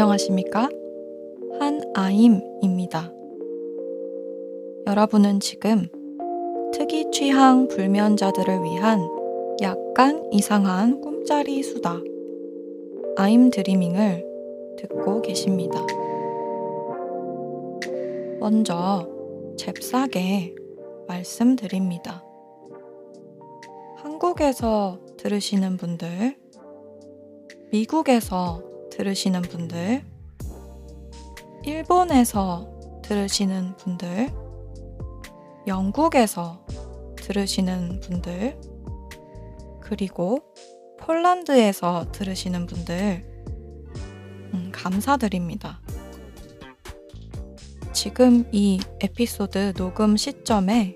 안녕하십니까? 한아임입니다. 여러분은 지금 특이 취향 불면자들을 위한 약간 이상한 꿈짜리 수다 아임 드리밍을 듣고 계십니다. 먼저 잽싸게 말씀드립니다. 한국에서 들으시는 분들, 미국에서 들으시는 분들, 일본에서 들으시는 분들, 영국에서 들으시는 분들, 그리고 폴란드에서 들으시는 분들, 음, 감사드립니다. 지금 이 에피소드 녹음 시점에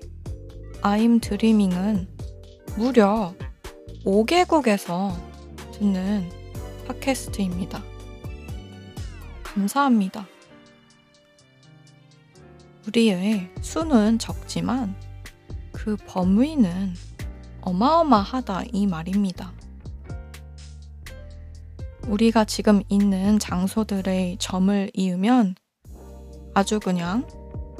아임 드리밍은 무려 5개국에서 듣는 팟캐스트입니다. 감사합니다. 우리의 수는 적지만 그 범위는 어마어마하다 이 말입니다. 우리가 지금 있는 장소들의 점을 이으면 아주 그냥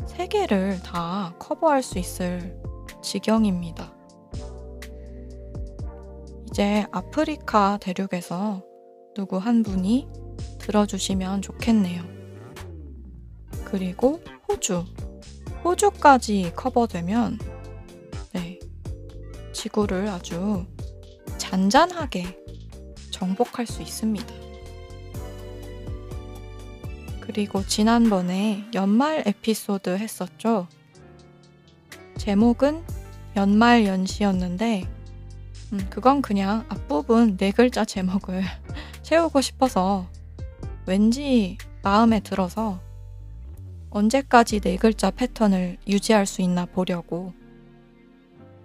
세계를 다 커버할 수 있을 지경입니다. 이제 아프리카 대륙에서 누구 한 분이 들어주시면 좋겠네요. 그리고 호주. 호주까지 커버되면, 네. 지구를 아주 잔잔하게 정복할 수 있습니다. 그리고 지난번에 연말 에피소드 했었죠. 제목은 연말 연시였는데, 음, 그건 그냥 앞부분 네 글자 제목을 채우고 싶어서 왠지 마음에 들어서 언제까지 네 글자 패턴을 유지할 수 있나 보려고.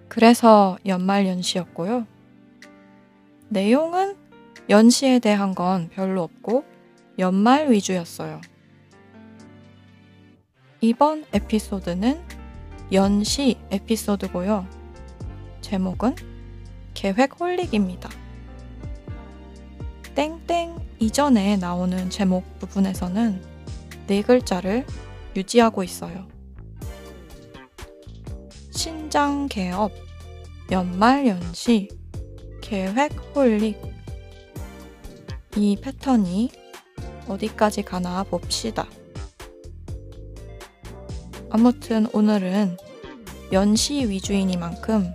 그래서 연말 연시였고요. 내용은 연시에 대한 건 별로 없고 연말 위주였어요. 이번 에피소드는 연시 에피소드고요. 제목은 계획 홀릭입니다. 땡땡 이전에 나오는 제목 부분에서는 네 글자를 유지하고 있어요. 신장 개업, 연말 연시, 계획 홀릭. 이 패턴이 어디까지 가나 봅시다. 아무튼 오늘은 연시 위주이니만큼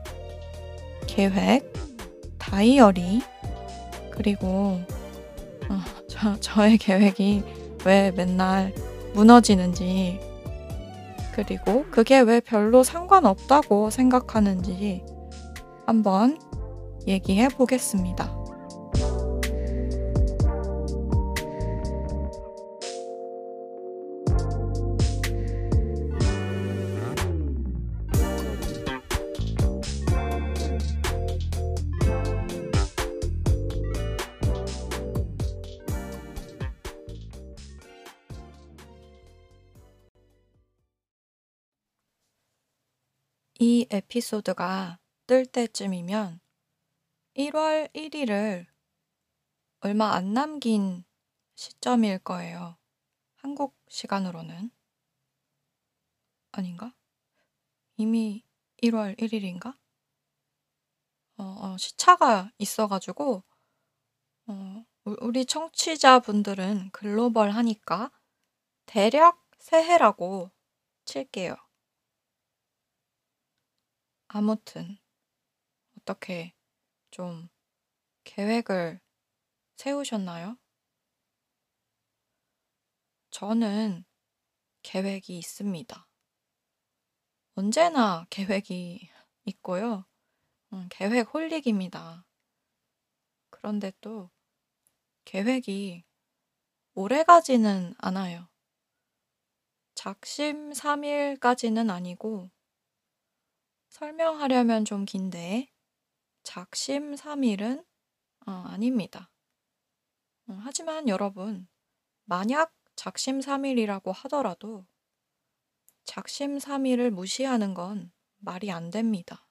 계획, 다이어리, 그리고 어, 저, 저의 계획이 왜 맨날 무너지는지, 그리고 그게 왜 별로 상관없다고 생각하는지 한번 얘기해 보겠습니다. 이 에피소드가 뜰 때쯤이면 1월 1일을 얼마 안 남긴 시점일 거예요. 한국 시간으로는. 아닌가? 이미 1월 1일인가? 어, 어, 시차가 있어가지고, 어, 우리 청취자분들은 글로벌 하니까 대략 새해라고 칠게요. 아무튼 어떻게 좀 계획을 세우셨나요? 저는 계획이 있습니다. 언제나 계획이 있고요. 음, 계획 홀릭입니다. 그런데 또 계획이 오래 가지는 않아요. 작심 삼일까지는 아니고 설명하려면 좀 긴데 작심 삼일은 어, 아닙니다. 어, 하지만 여러분, 만약 작심 삼일이라고 하더라도 작심 삼일을 무시하는 건 말이 안 됩니다.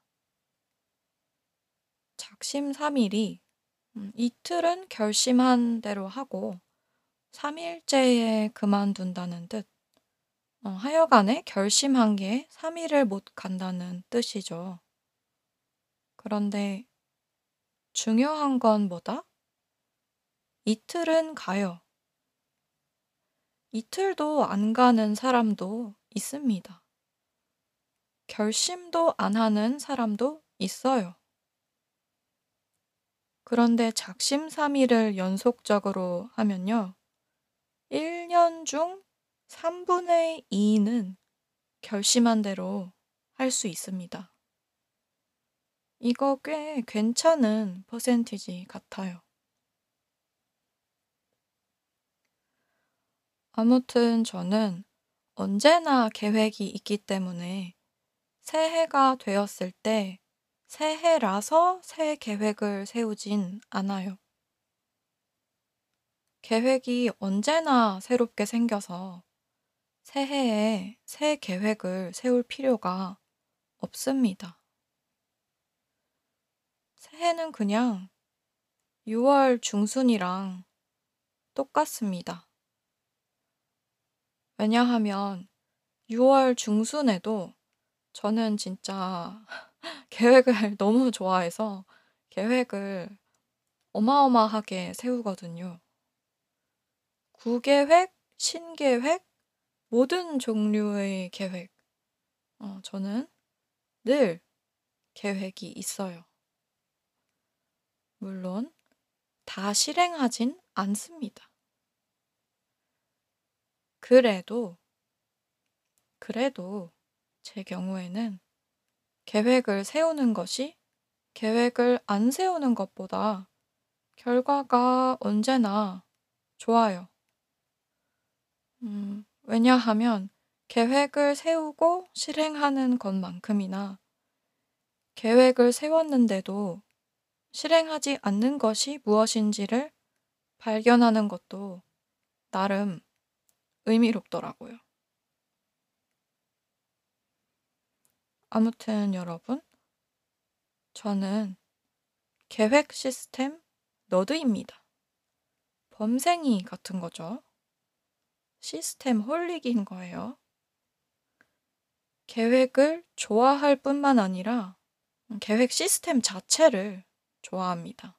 작심 삼일이 음, 이틀은 결심한 대로 하고 3일째에 그만둔다는 뜻. 어, 하여간에 결심한 게 3일을 못 간다는 뜻이죠. 그런데 중요한 건 뭐다? 이틀은 가요. 이틀도 안 가는 사람도 있습니다. 결심도 안 하는 사람도 있어요. 그런데 작심삼일을 연속적으로 하면요. 1년 중 3분의 2는 결심한 대로 할 수 있습니다. 이거 꽤 괜찮은 퍼센티지 같아요. 아무튼 저는 언제나 계획이 있기 때문에 새해가 되었을 때 새해라서 새 계획을 세우진 않아요. 계획이 언제나 새롭게 생겨서 새해에 새 계획을 세울 필요가 없습니다. 새해는 그냥 6월 중순이랑 똑같습니다. 왜냐하면 6월 중순에도 저는 진짜 계획을 너무 좋아해서 계획을 어마어마하게 세우거든요. 구계획, 신계획, 모든 종류의 계획. 어, 저는 늘 계획이 있어요. 물론 다 실행하진 않습니다. 그래도, 그래도 제 경우에는 계획을 세우는 것이 계획을 안 세우는 것보다 결과가 언제나 좋아요. 음, 왜냐하면 계획을 세우고 실행하는 것만큼이나 계획을 세웠는데도 실행하지 않는 것이 무엇인지를 발견하는 것도 나름 의미롭더라고요. 아무튼 여러분, 저는 계획 시스템 너드입니다. 범생이 같은 거죠. 시스템 홀릭인 거예요. 계획을 좋아할 뿐만 아니라 계획 시스템 자체를 좋아합니다.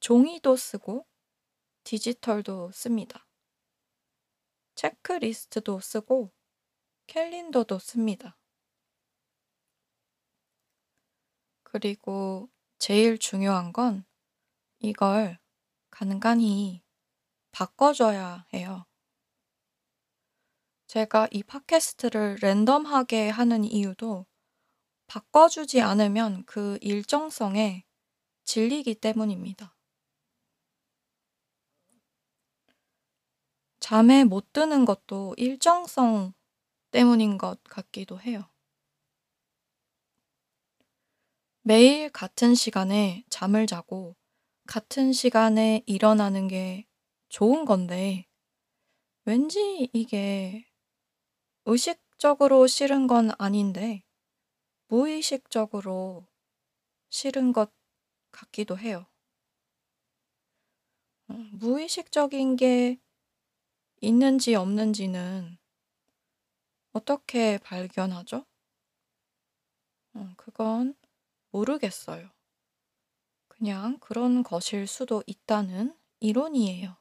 종이도 쓰고 디지털도 씁니다. 체크리스트도 쓰고 캘린더도 씁니다. 그리고 제일 중요한 건 이걸 간간히 바꿔줘야 해요. 제가 이 팟캐스트를 랜덤하게 하는 이유도 바꿔주지 않으면 그 일정성에 질리기 때문입니다. 잠에 못 드는 것도 일정성 때문인 것 같기도 해요. 매일 같은 시간에 잠을 자고 같은 시간에 일어나는 게 좋은 건데, 왠지 이게 의식적으로 싫은 건 아닌데, 무의식적으로 싫은 것 같기도 해요. 어, 무의식적인 게 있는지 없는지는 어떻게 발견하죠? 어, 그건 모르겠어요. 그냥 그런 것일 수도 있다는 이론이에요.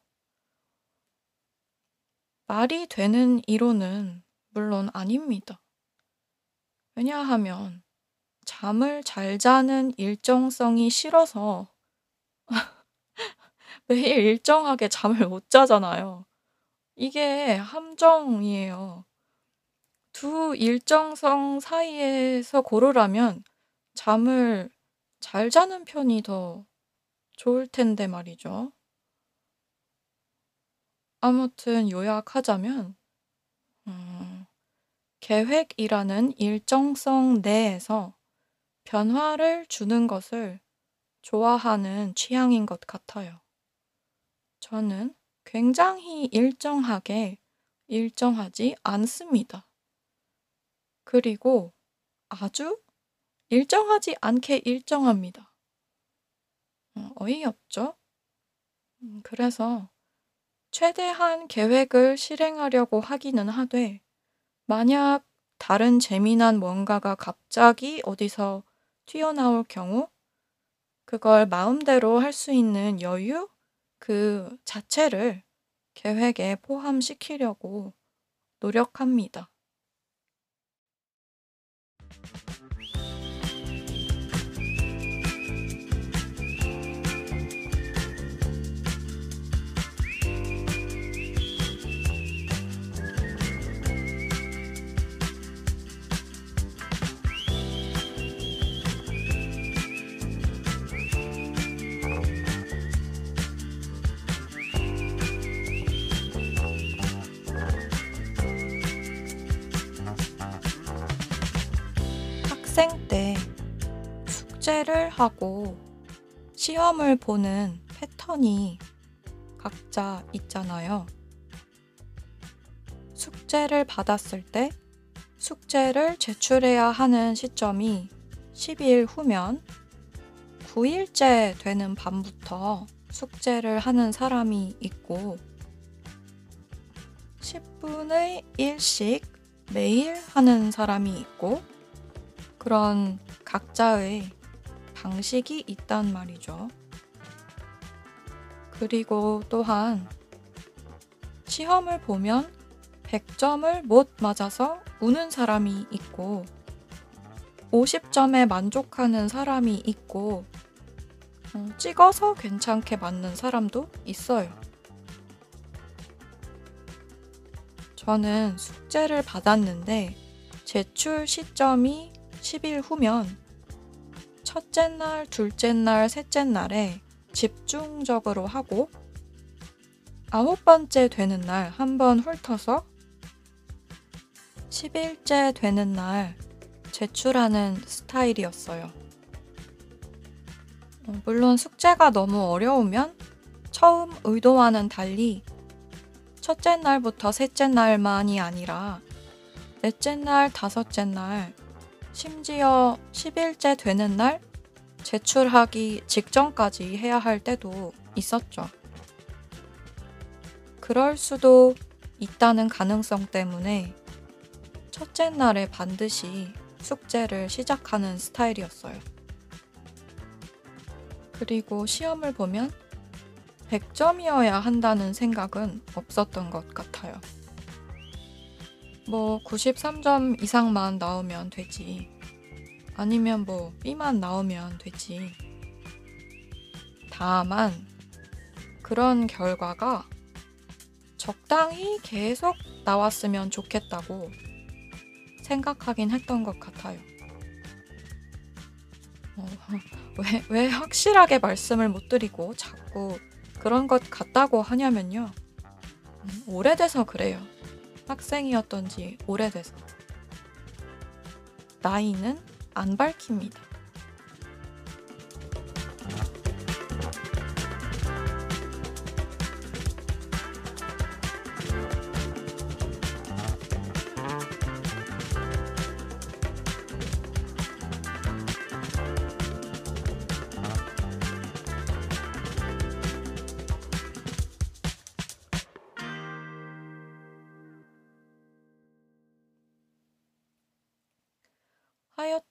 말이 되는 이론은 물론 아닙니다. 왜냐하면 잠을 잘 자는 일정성이 싫어서 매일 일정하게 잠을 못 자잖아요. 이게 함정이에요. 두 일정성 사이에서 고르라면 잠을 잘 자는 편이 더 좋을 텐데 말이죠. 아무튼 요약하자면 음, 계획이라는 일정성 내에서 변화를 주는 것을 좋아하는 취향인 것 같아요. 저는 굉장히 일정하게 일정하지 않습니다. 그리고 아주 일정하지 않게 일정합니다. 어, 어이없죠? 음, 그래서 최대한 계획을 실행하려고 하기는 하되 만약 다른 재미난 뭔가가 갑자기 어디서 튀어나올 경우 그걸 마음대로 할 수 있는 여유 그 자체를 계획에 포함시키려고 노력합니다. 학생 때 숙제를 하고 시험을 보는 패턴이 각자 있잖아요. 숙제를 받았을 때 숙제를 제출해야 하는 시점이 10일 후면 9일째 되는 밤부터 숙제를 하는 사람이 있고 10분의 1씩 매일 하는 사람이 있고 그런 각자의 방식이 있단 말이죠. 그리고 또한 시험을 보면 100점을 못 맞아서 우는 사람이 있고 50점에 만족하는 사람이 있고 어, 찍어서 괜찮게 맞는 사람도 있어요. 저는 숙제를 받았는데 제출 시점이 10일 후면 첫째 날, 둘째 날, 셋째 날에 집중적으로 하고 아홉 번째 되는 날 한 번 훑어서 10일째 되는 날 제출하는 스타일이었어요. 어, 물론 숙제가 너무 어려우면 처음 의도와는 달리 첫째 날부터 셋째 날만이 아니라 넷째 날, 다섯째 날, 심지어 10일째 되는 날 제출하기 직전까지 해야 할 때도 있었죠. 그럴 수도 있다는 가능성 때문에 첫째 날에 반드시 숙제를 시작하는 스타일이었어요. 그리고 시험을 보면 100점이어야 한다는 생각은 없었던 것 같아요. 뭐 93점 이상만 나오면 되지. 아니면 뭐 B만 나오면 되지. 다만 그런 결과가 적당히 계속 나왔으면 좋겠다고 생각하긴 했던 것 같아요. 어, 왜, 왜 확실하게 말씀을 못 드리고 자꾸 그런 것 같다고 하냐면요. 음, 오래돼서 그래요. 학생이었던지 오래돼서. 나이는 안 밝힙니다.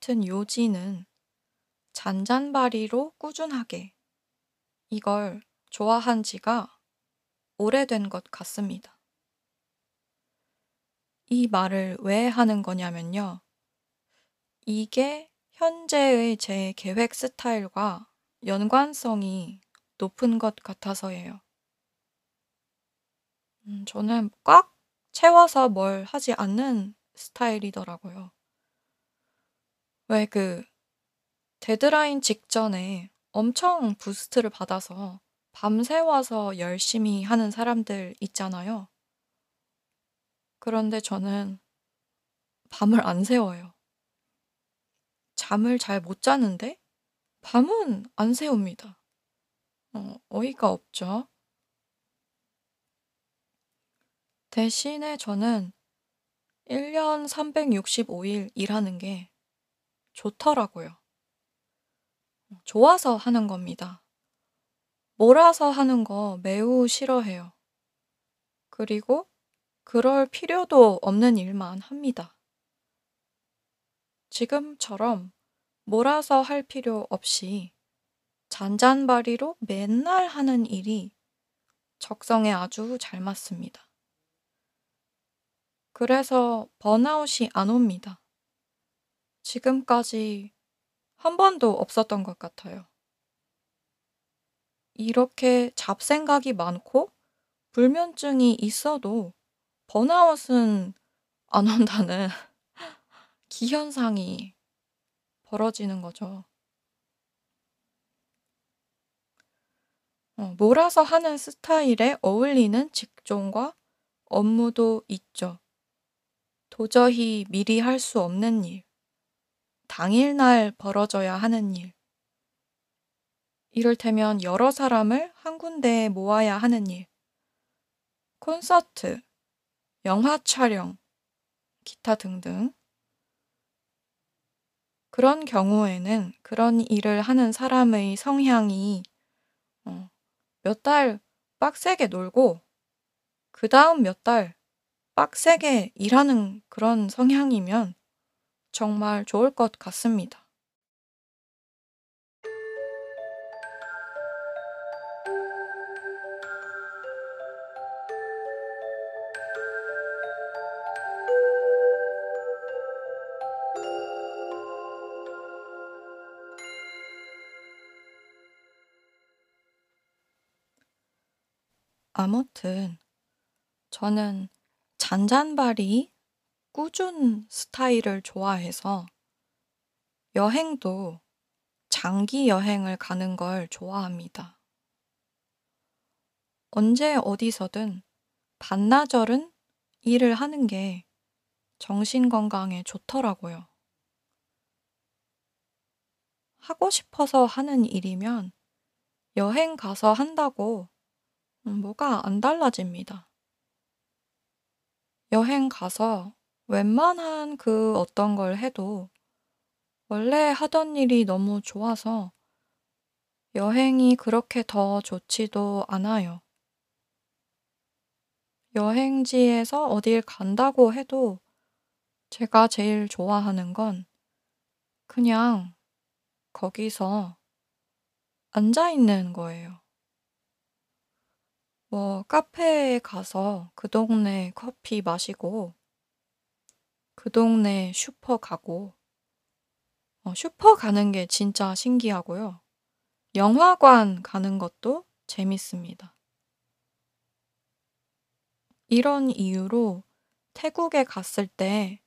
하여튼 요지는 잔잔바리로 꾸준하게 이걸 좋아한 지가 오래된 것 같습니다. 이 말을 왜 하는 거냐면요. 이게 현재의 제 계획 스타일과 연관성이 높은 것 같아서예요. 음, 저는 꽉 채워서 뭘 하지 않는 스타일이더라고요. 왜 그 데드라인 직전에 엄청 부스트를 받아서 밤새워서 열심히 하는 사람들 있잖아요. 그런데 저는 밤을 안 새워요. 잠을 잘 못 자는데 밤은 안 새웁니다. 어, 어이가 없죠. 대신에 저는 1년 365일 일하는 게 좋더라고요. 좋아서 하는 겁니다. 몰아서 하는 거 매우 싫어해요. 그리고 그럴 필요도 없는 일만 합니다. 지금처럼 몰아서 할 필요 없이 잔잔바리로 맨날 하는 일이 적성에 아주 잘 맞습니다. 그래서 번아웃이 안 옵니다. 지금까지 한 번도 없었던 것 같아요. 이렇게 잡생각이 많고 불면증이 있어도 번아웃은 안 온다는 기현상이 벌어지는 거죠. 어, 몰아서 하는 스타일에 어울리는 직종과 업무도 있죠. 도저히 미리 할 수 없는 일, 당일날 벌어져야 하는 일, 이를테면 여러 사람을 한 군데에 모아야 하는 일, 콘서트, 영화 촬영, 기타 등등. 그런 경우에는 그런 일을 하는 사람의 성향이 어, 몇달 빡세게 놀고 그 다음 몇 달 빡세게 일하는 그런 성향이면 정말 좋을 것 같습니다. 아무튼 저는 잔잔바리 꾸준 스타일을 좋아해서 여행도 장기 여행을 가는 걸 좋아합니다. 언제 어디서든 반나절은 일을 하는 게 정신 건강에 좋더라고요. 하고 싶어서 하는 일이면 여행 가서 한다고 음, 뭐가 안 달라집니다. 여행 가서 웬만한 그 어떤 걸 해도 원래 하던 일이 너무 좋아서 여행이 그렇게 더 좋지도 않아요. 여행지에서 어딜 간다고 해도 제가 제일 좋아하는 건 그냥 거기서 앉아 있는 거예요. 뭐 카페에 가서 그 동네 커피 마시고 그 동네 슈퍼 가고 어 슈퍼 가는 게 진짜 신기하고요. 영화관 가는 것도 재밌습니다. 이런 이유로 태국에 갔을 때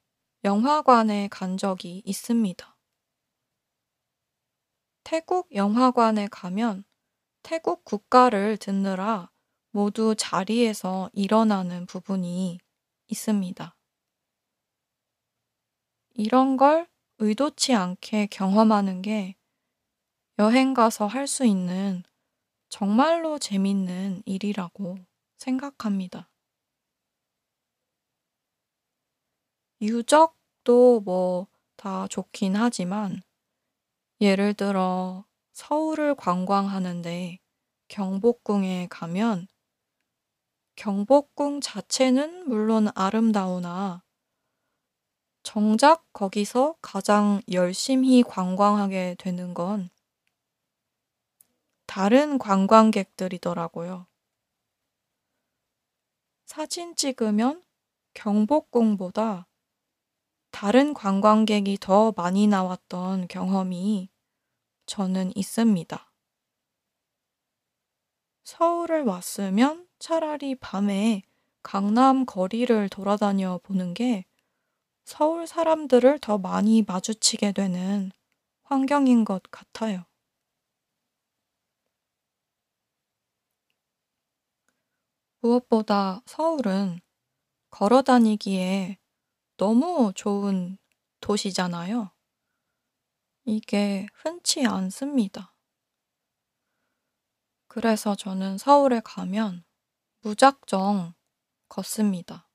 영화관에 간 적이 있습니다. 태국 영화관에 가면 태국 국가를 듣느라 모두 자리에서 일어나는 부분이 있습니다. 이런 걸 의도치 않게 경험하는 게 여행 가서 할 수 있는 정말로 재밌는 일이라고 생각합니다. 유적도 뭐 다 좋긴 하지만 예를 들어 서울을 관광하는데 경복궁에 가면 경복궁 자체는 물론 아름다우나 정작 거기서 가장 열심히 관광하게 되는 건 다른 관광객들이더라고요. 사진 찍으면 경복궁보다 다른 관광객이 더 많이 나왔던 경험이 저는 있습니다. 서울을 왔으면 차라리 밤에 강남 거리를 돌아다녀 보는 게 서울 사람들을 더 많이 마주치게 되는 환경인 것 같아요. 무엇보다 서울은 걸어 다니기에 너무 좋은 도시잖아요. 이게 흔치 않습니다. 그래서 저는 서울에 가면 무작정 걷습니다.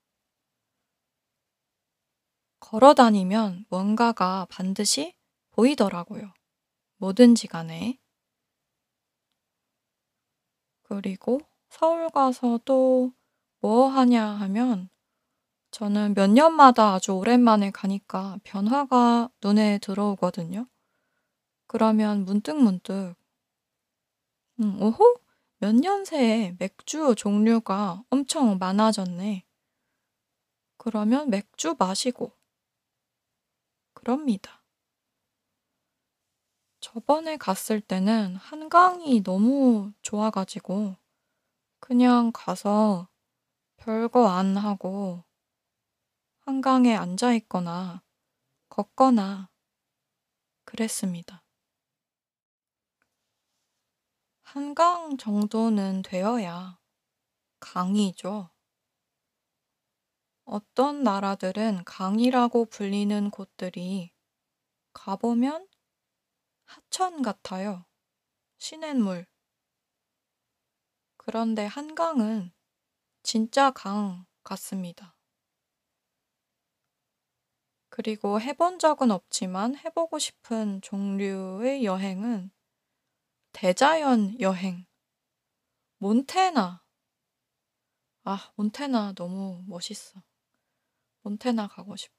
걸어 다니면 뭔가가 반드시 보이더라고요. 뭐든지 간에. 그리고 서울 가서 또 뭐 하냐 하면 저는 몇 년마다 아주 오랜만에 가니까 변화가 눈에 들어오거든요. 그러면 문득문득 음, 오호? 몇 년 새에 맥주 종류가 엄청 많아졌네. 그러면 맥주 마시고 그럽니다. 저번에 갔을 때는 한강이 너무 좋아 가지고 그냥 가서 별거 안 하고 한강에 앉아 있거나 걷거나 그랬습니다. 한강 정도는 되어야 강이죠. 어떤 나라들은 강이라고 불리는 곳들이 가보면 하천 같아요. 시냇물. 그런데 한강은 진짜 강 같습니다. 그리고 해본 적은 없지만 해보고 싶은 종류의 여행은 대자연 여행. 몬테나. 아, 몬테나 너무 멋있어. 몬테나 가고 싶어.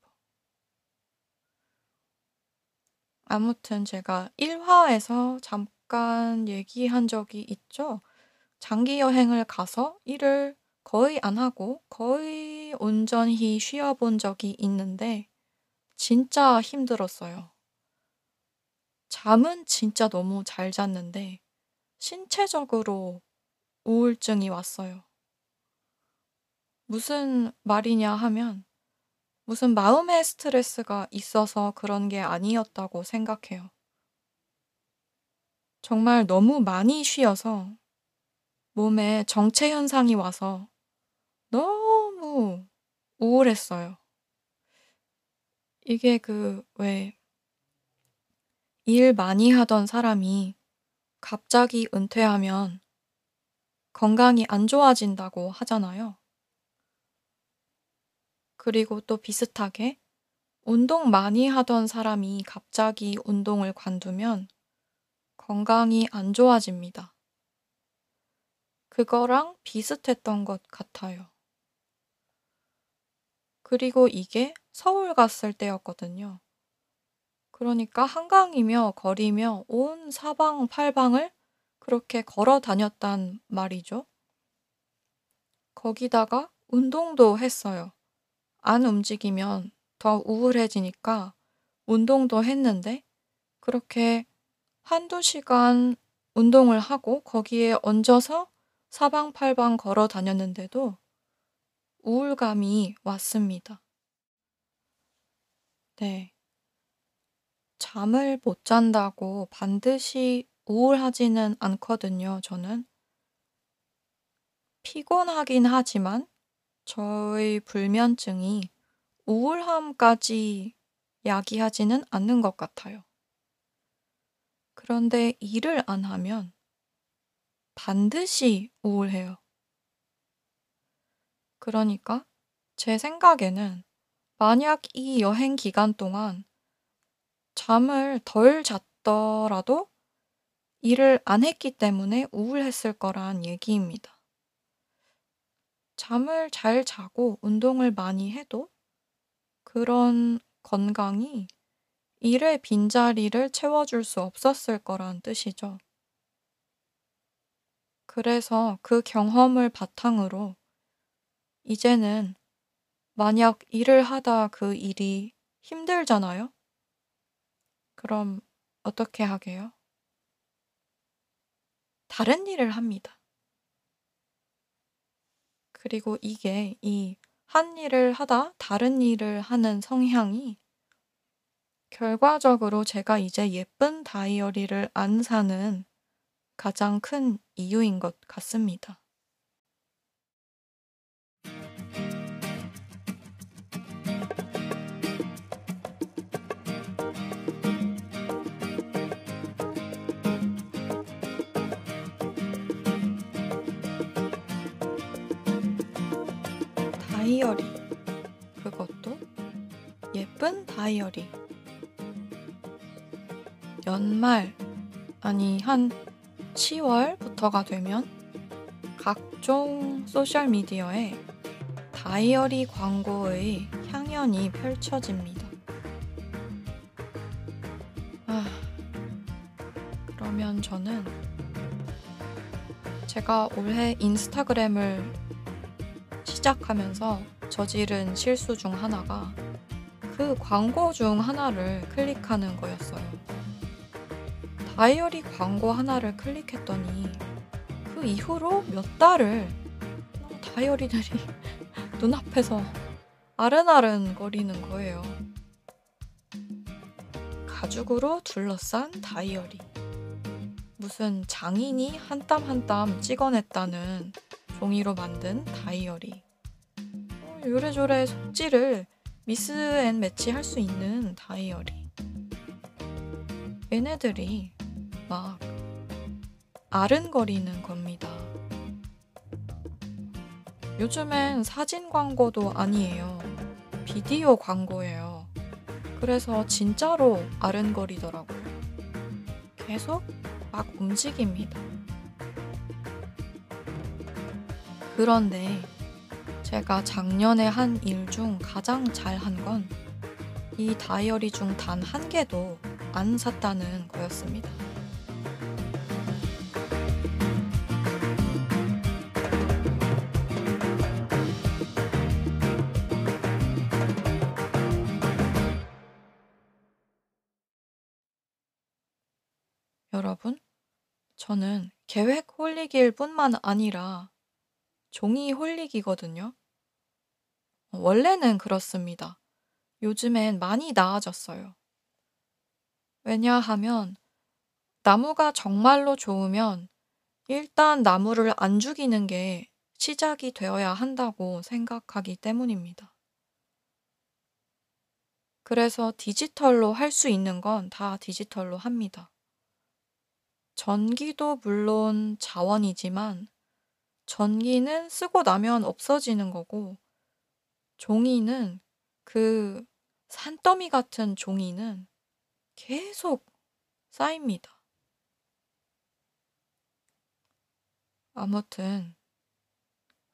아무튼 제가 1화에서 잠깐 얘기한 적이 있죠. 장기 여행을 가서 일을 거의 안 하고 거의 온전히 쉬어본 적이 있는데 진짜 힘들었어요. 잠은 진짜 너무 잘 잤는데 신체적으로 우울증이 왔어요. 무슨 말이냐 하면 무슨 마음의 스트레스가 있어서 그런 게 아니었다고 생각해요. 정말 너무 많이 쉬어서 몸에 정체 현상이 와서 너무 우울했어요. 이게 그 왜 일 많이 하던 사람이 갑자기 은퇴하면 건강이 안 좋아진다고 하잖아요. 그리고 또 비슷하게 운동 많이 하던 사람이 갑자기 운동을 관두면 건강이 안 좋아집니다. 그거랑 비슷했던 것 같아요. 그리고 이게 서울 갔을 때였거든요. 그러니까 한강이며 거리며 온 사방 팔방을 그렇게 걸어 다녔단 말이죠. 거기다가 운동도 했어요. 안 움직이면 더 우울해지니까 운동도 했는데 그렇게 한두 시간 운동을 하고 거기에 얹어서 사방팔방 걸어 다녔는데도 우울감이 왔습니다. 네. 잠을 못 잔다고 반드시 우울하지는 않거든요, 저는. 피곤하긴 하지만 저의 불면증이 우울함까지 야기하지는 않는 것 같아요. 그런데 일을 안 하면 반드시 우울해요. 그러니까 제 생각에는 만약 이 여행 기간 동안 잠을 덜 잤더라도 일을 안 했기 때문에 우울했을 거란 얘기입니다. 잠을 잘 자고 운동을 많이 해도 그런 건강이 일의 빈자리를 채워줄 수 없었을 거란 뜻이죠. 그래서 그 경험을 바탕으로 이제는 만약 일을 하다 그 일이 힘들잖아요? 그럼 어떻게 하게요? 다른 일을 합니다. 그리고 이게 이 한 일을 하다 다른 일을 하는 성향이 결과적으로 제가 이제 예쁜 다이어리를 안 사는 가장 큰 이유인 것 같습니다. 다이어리. 그것도 예쁜 다이어리. 연말, 아니, 한 10월부터가 되면 각종 소셜미디어에 다이어리 광고의 향연이 펼쳐집니다. 아, 그러면 저는 제가 올해 인스타그램을 시작하면서 저지른 실수 중 하나가 그 광고 중 하나를 클릭하는 거였어요. 다이어리 광고 하나를 클릭했더니 그 이후로 몇 달을 다이어리들이 눈앞에서 아른아른 거리는 거예요. 가죽으로 둘러싼 다이어리. 무슨 장인이 한 땀 한 땀 찍어냈다는 종이로 만든 다이어리. 어, 요래조래 속지를 mix and match 할 수 있는 다이어리. 얘네들이 막 아른거리는 겁니다. 요즘엔 사진 광고도 아니에요. 비디오 광고예요. 그래서 진짜로 아른거리더라고요. 계속 막 움직입니다. 그런데 제가 작년에 한 일 중 가장 잘한 건 이 다이어리 중 단 한 개도 안 샀다는 거였습니다. 여러분, 저는 계획 홀리기일 뿐만 아니라 종이 홀리기거든요. 원래는 그렇습니다. 요즘엔 많이 나아졌어요. 왜냐하면 나무가 정말로 좋으면 일단 나무를 안 죽이는 게 시작이 되어야 한다고 생각하기 때문입니다. 그래서 디지털로 할 수 있는 건 다 디지털로 합니다. 전기도 물론 자원이지만 전기는 쓰고 나면 없어지는 거고 종이는 그 산더미 같은 종이는 계속 쌓입니다. 아무튼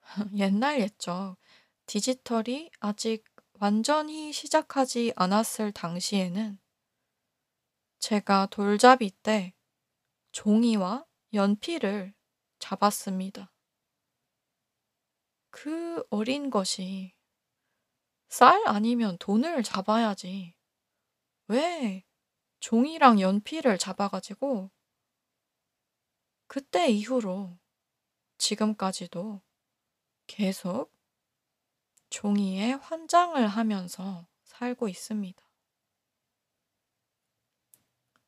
옛날 옛적 디지털이 아직 완전히 시작하지 않았을 당시에는 제가 돌잡이 때 종이와 연필을 잡았습니다. 그 어린 것이 쌀 아니면 돈을 잡아야지. 왜 종이랑 연필을 잡아가지고 그때 이후로 지금까지도 계속 종이에 환장을 하면서 살고 있습니다.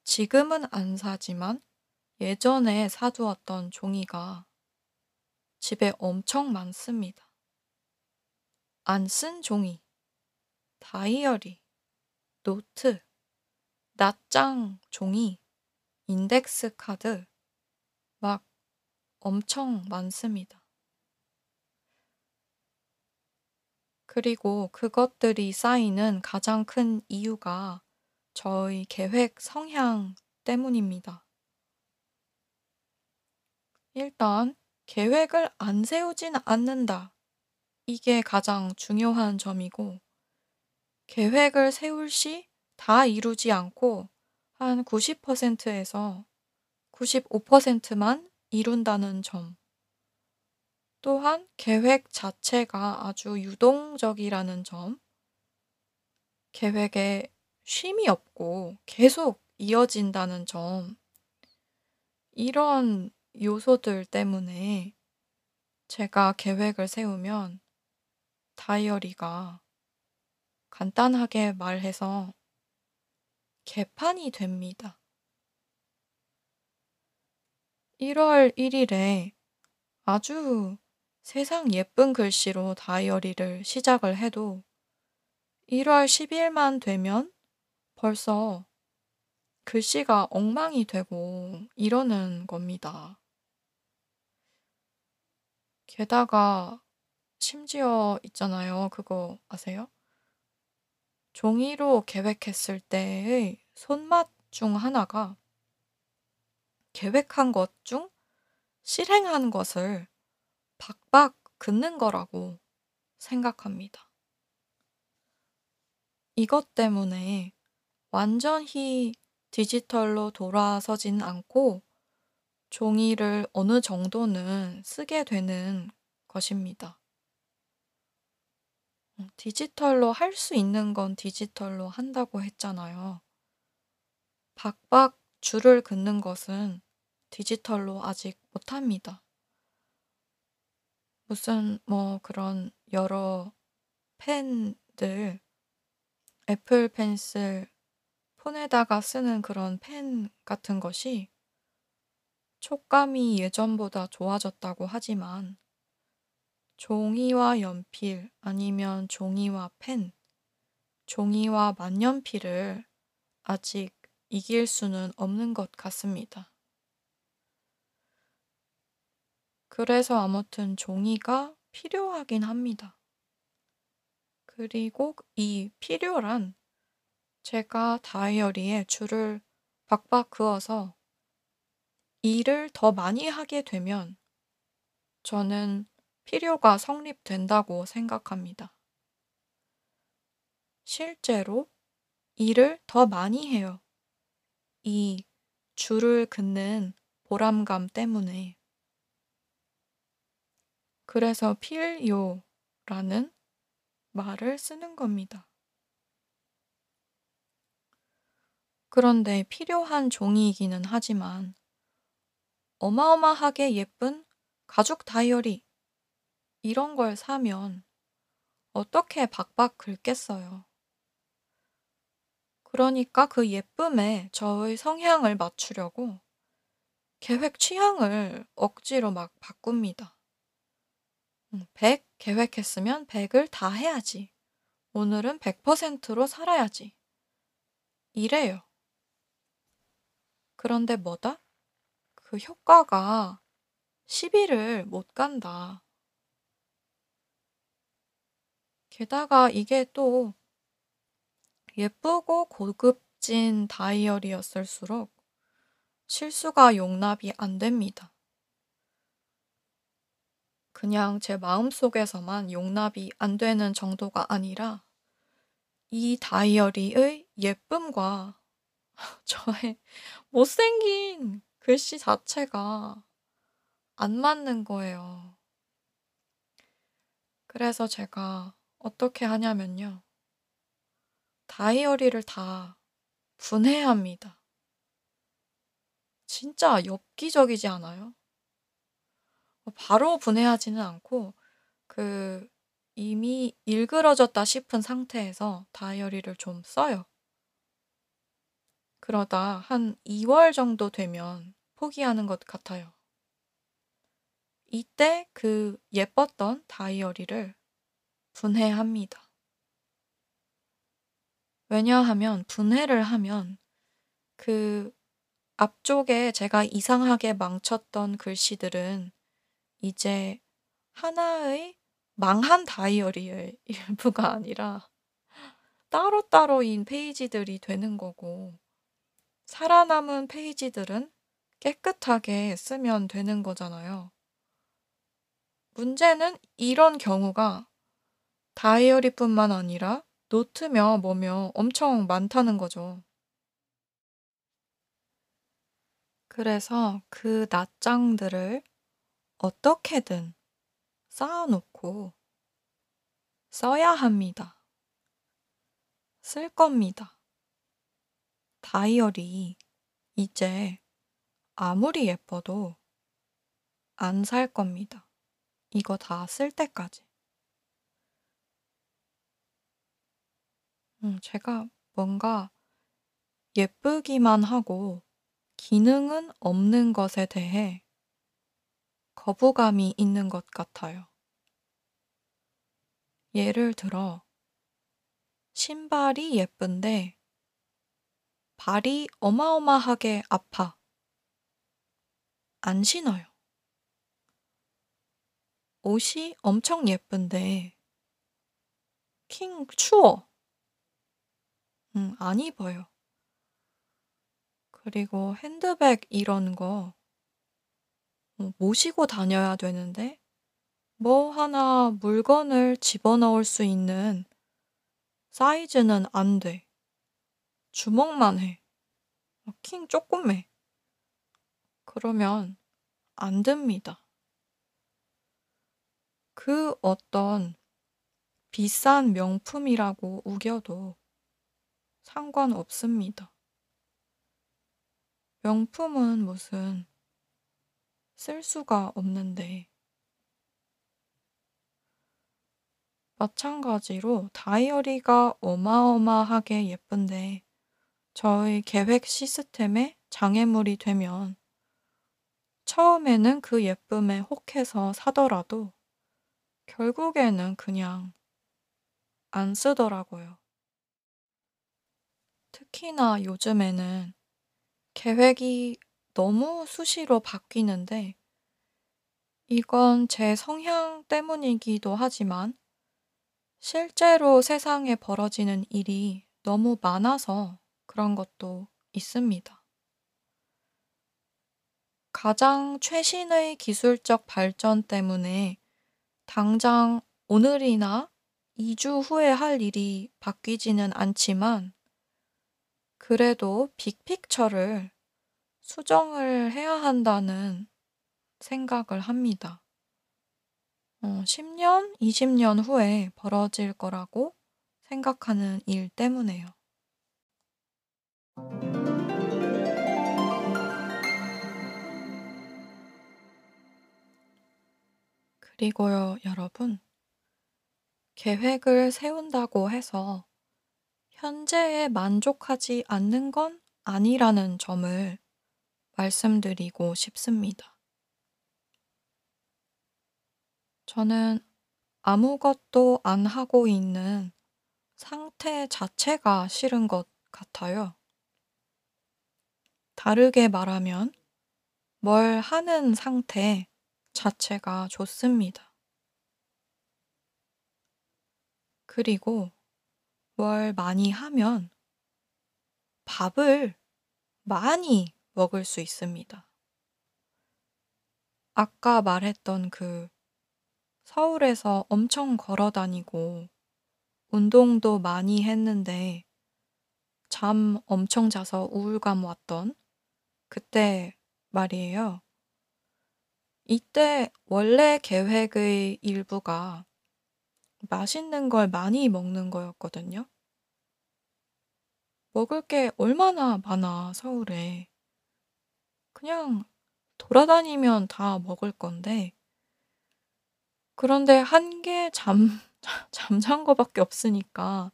지금은 안 사지만 예전에 사두었던 종이가 집에 엄청 많습니다. 안 쓴 종이, 다이어리, 노트, 낱장 종이, 인덱스 카드, 막 엄청 많습니다. 그리고 그것들이 쌓이는 가장 큰 이유가 저의 계획 성향 때문입니다. 일단 계획을 안 세우진 않는다. 이게 가장 중요한 점이고, 계획을 세울 시 다 이루지 않고 한 90%에서 95%만 이룬다는 점. 또한 계획 자체가 아주 유동적이라는 점. 계획에 쉼이 없고 계속 이어진다는 점. 이런 요소들 때문에 제가 계획을 세우면 다이어리가 간단하게 말해서 개판이 됩니다. 1월 1일에 아주 세상 예쁜 글씨로 다이어리를 시작을 해도 1월 10일만 되면 벌써 글씨가 엉망이 되고 이러는 겁니다. 게다가 심지어 있잖아요. 그거 아세요? 종이로 계획했을 때의 손맛 중 하나가 계획한 것 중 실행한 것을 박박 긋는 거라고 생각합니다. 이것 때문에 완전히 디지털로 돌아서진 않고 종이를 어느 정도는 쓰게 되는 것입니다. 어, 디지털로 할 수 있는 건 디지털로 한다고 했잖아요. 박박 줄을 긋는 것은 디지털로 아직 못합니다. 무슨 뭐 그런 여러 펜들, 애플 펜슬, 폰에다가 쓰는 그런 펜 같은 것이 촉감이 예전보다 좋아졌다고 하지만 종이와 연필 아니면 종이와 펜, 종이와 만년필을 아직 이길 수는 없는 것 같습니다. 그래서 아무튼 종이가 필요하긴 합니다. 그리고 이 필요란 제가 다이어리에 줄을 박박 그어서 일을 더 많이 하게 되면 저는 필요가 성립된다고 생각합니다. 실제로 일을 더 많이 해요. 이 줄을 긋는 보람감 때문에. 그래서 필요라는 말을 쓰는 겁니다. 그런데 필요한 종이이기는 하지만 어마어마하게 예쁜 가죽 다이어리 이런 걸 사면 어떻게 박박 긁겠어요. 그러니까 그 예쁨에 저의 성향을 맞추려고 계획 취향을 억지로 막 바꿉니다. 100 음, 계획했으면 100을 다 해야지. 오늘은 100%로 살아야지. 이래요. 그런데 뭐다? 그 효과가 10일을 못 간다. 게다가 이게 또 예쁘고 고급진 다이어리였을수록 실수가 용납이 안 됩니다. 그냥 제 마음속에서만 용납이 안 되는 정도가 아니라 이 다이어리의 예쁨과 저의 못생긴 글씨 자체가 안 맞는 거예요. 그래서 제가 어떻게 하냐면요. 다이어리를 다 분해합니다. 진짜 엽기적이지 않아요? 바로 분해하지는 않고 그 이미 일그러졌다 싶은 상태에서 다이어리를 좀 써요. 그러다 한 2월 정도 되면 포기하는 것 같아요. 이때 그 예뻤던 다이어리를 분해합니다. 왜냐하면 분해를 하면 그 앞쪽에 제가 이상하게 망쳤던 글씨들은 이제 하나의 망한 다이어리의 일부가 아니라 따로따로인 페이지들이 되는 거고 살아남은 페이지들은 깨끗하게 쓰면 되는 거잖아요. 문제는 이런 경우가 다이어리뿐만 아니라 노트며 뭐며 엄청 많다는 거죠. 그래서 그 낱장들을 어떻게든 쌓아놓고 써야 합니다. 쓸 겁니다. 다이어리 이제 아무리 예뻐도 안 살 겁니다. 이거 다 쓸 때까지. 음, 제가 뭔가 예쁘기만 하고 기능은 없는 것에 대해 거부감이 있는 것 같아요. 예를 들어, 신발이 예쁜데 발이 어마어마하게 아파. 안 신어요. 옷이 엄청 예쁜데 킹 추워. 음, 안 입어요. 그리고 핸드백 이런 거 어, 모시고 다녀야 되는데 뭐 하나 물건을 집어넣을 수 있는 사이즈는 안 돼. 주먹만 해. 킹 조그매. 그러면 안 됩니다. 그 어떤 비싼 명품이라고 우겨도 상관없습니다. 명품은 무슨 쓸 수가 없는데. 마찬가지로 다이어리가 어마어마하게 예쁜데 저희 계획 시스템에 장애물이 되면 처음에는 그 예쁨에 혹해서 사더라도 결국에는 그냥 안 쓰더라고요. 특히나 요즘에는 계획이 너무 수시로 바뀌는데 이건 제 성향 때문이기도 하지만 실제로 세상에 벌어지는 일이 너무 많아서 그런 것도 있습니다. 가장 최신의 기술적 발전 때문에 당장 오늘이나 2주 후에 할 일이 바뀌지는 않지만 그래도 빅픽처를 수정을 해야 한다는 생각을 합니다. 어, 10년, 20년 후에 벌어질 거라고 생각하는 일 때문에요. 그리고요, 여러분. 계획을 세운다고 해서 현재에 만족하지 않는 건 아니라는 점을 말씀드리고 싶습니다. 저는 아무것도 안 하고 있는 상태 자체가 싫은 것 같아요. 다르게 말하면 뭘 하는 상태 자체가 좋습니다. 그리고 뭘 많이 하면 밥을 많이 먹을 수 있습니다. 아까 말했던 그 서울에서 엄청 걸어 다니고 운동도 많이 했는데 잠 엄청 자서 우울감 왔던 그때 말이에요. 이때 원래 계획의 일부가 맛있는 걸 많이 먹는 거였거든요. 먹을 게 얼마나 많아, 서울에. 그냥 돌아다니면 다 먹을 건데 그런데 한 개 잠 잠잔 거밖에 없으니까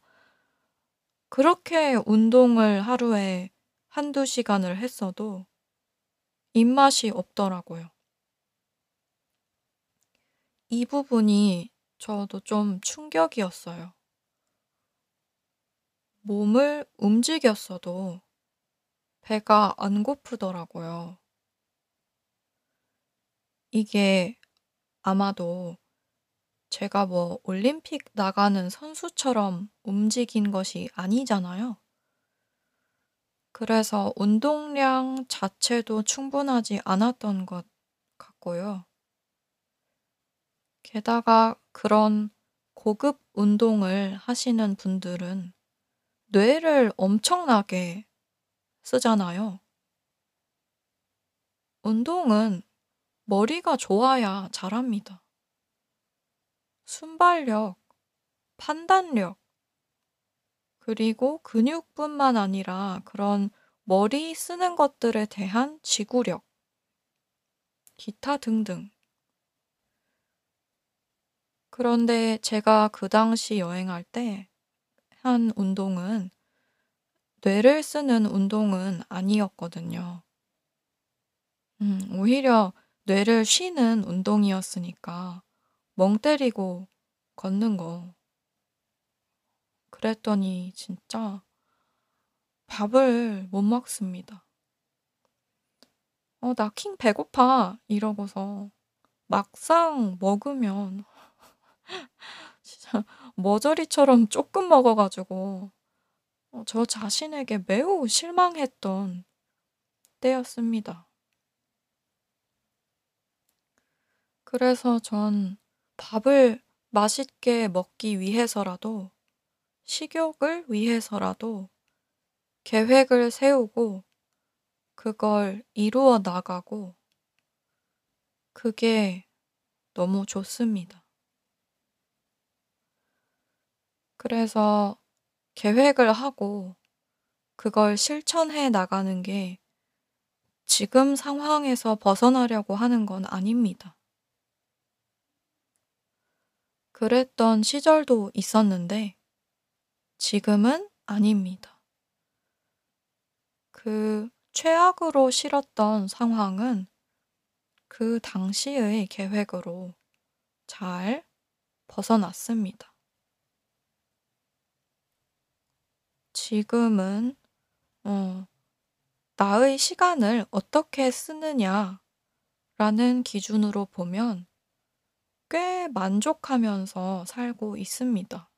그렇게 운동을 하루에 한두 시간을 했어도 입맛이 없더라고요. 이 부분이 저도 좀 충격이었어요. 몸을 움직였어도 배가 안 고프더라고요. 이게 아마도 제가 뭐 올림픽 나가는 선수처럼 움직인 것이 아니잖아요. 그래서 운동량 자체도 충분하지 않았던 것 같고요. 게다가 그런 고급 운동을 하시는 분들은 뇌를 엄청나게 쓰잖아요. 운동은 머리가 좋아야 잘합니다. 순발력, 판단력, 그리고 근육뿐만 아니라 그런 머리 쓰는 것들에 대한 지구력, 기타 등등. 그런데 제가 그 당시 여행할 때 한 운동은 뇌를 쓰는 운동은 아니었거든요. 음, 오히려 뇌를 쉬는 운동이었으니까 멍 때리고 걷는 거. 그랬더니 진짜 밥을 못 먹습니다. 어, 나 킹 배고파. 이러고서 막상 먹으면 진짜 머저리처럼 조금 먹어가지고 어, 저 자신에게 매우 실망했던 때였습니다. 그래서 전 밥을 맛있게 먹기 위해서라도, 식욕을 위해서라도 계획을 세우고 그걸 이루어 나가고 그게 너무 좋습니다. 그래서 계획을 하고 그걸 실천해 나가는 게 지금 상황에서 벗어나려고 하는 건 아닙니다. 그랬던 시절도 있었는데 지금은 아닙니다. 그 최악으로 싫었던 상황은 그 당시의 계획으로 잘 벗어났습니다. 지금은 어, 나의 시간을 어떻게 쓰느냐라는 기준으로 보면 꽤 만족하면서 살고 있습니다.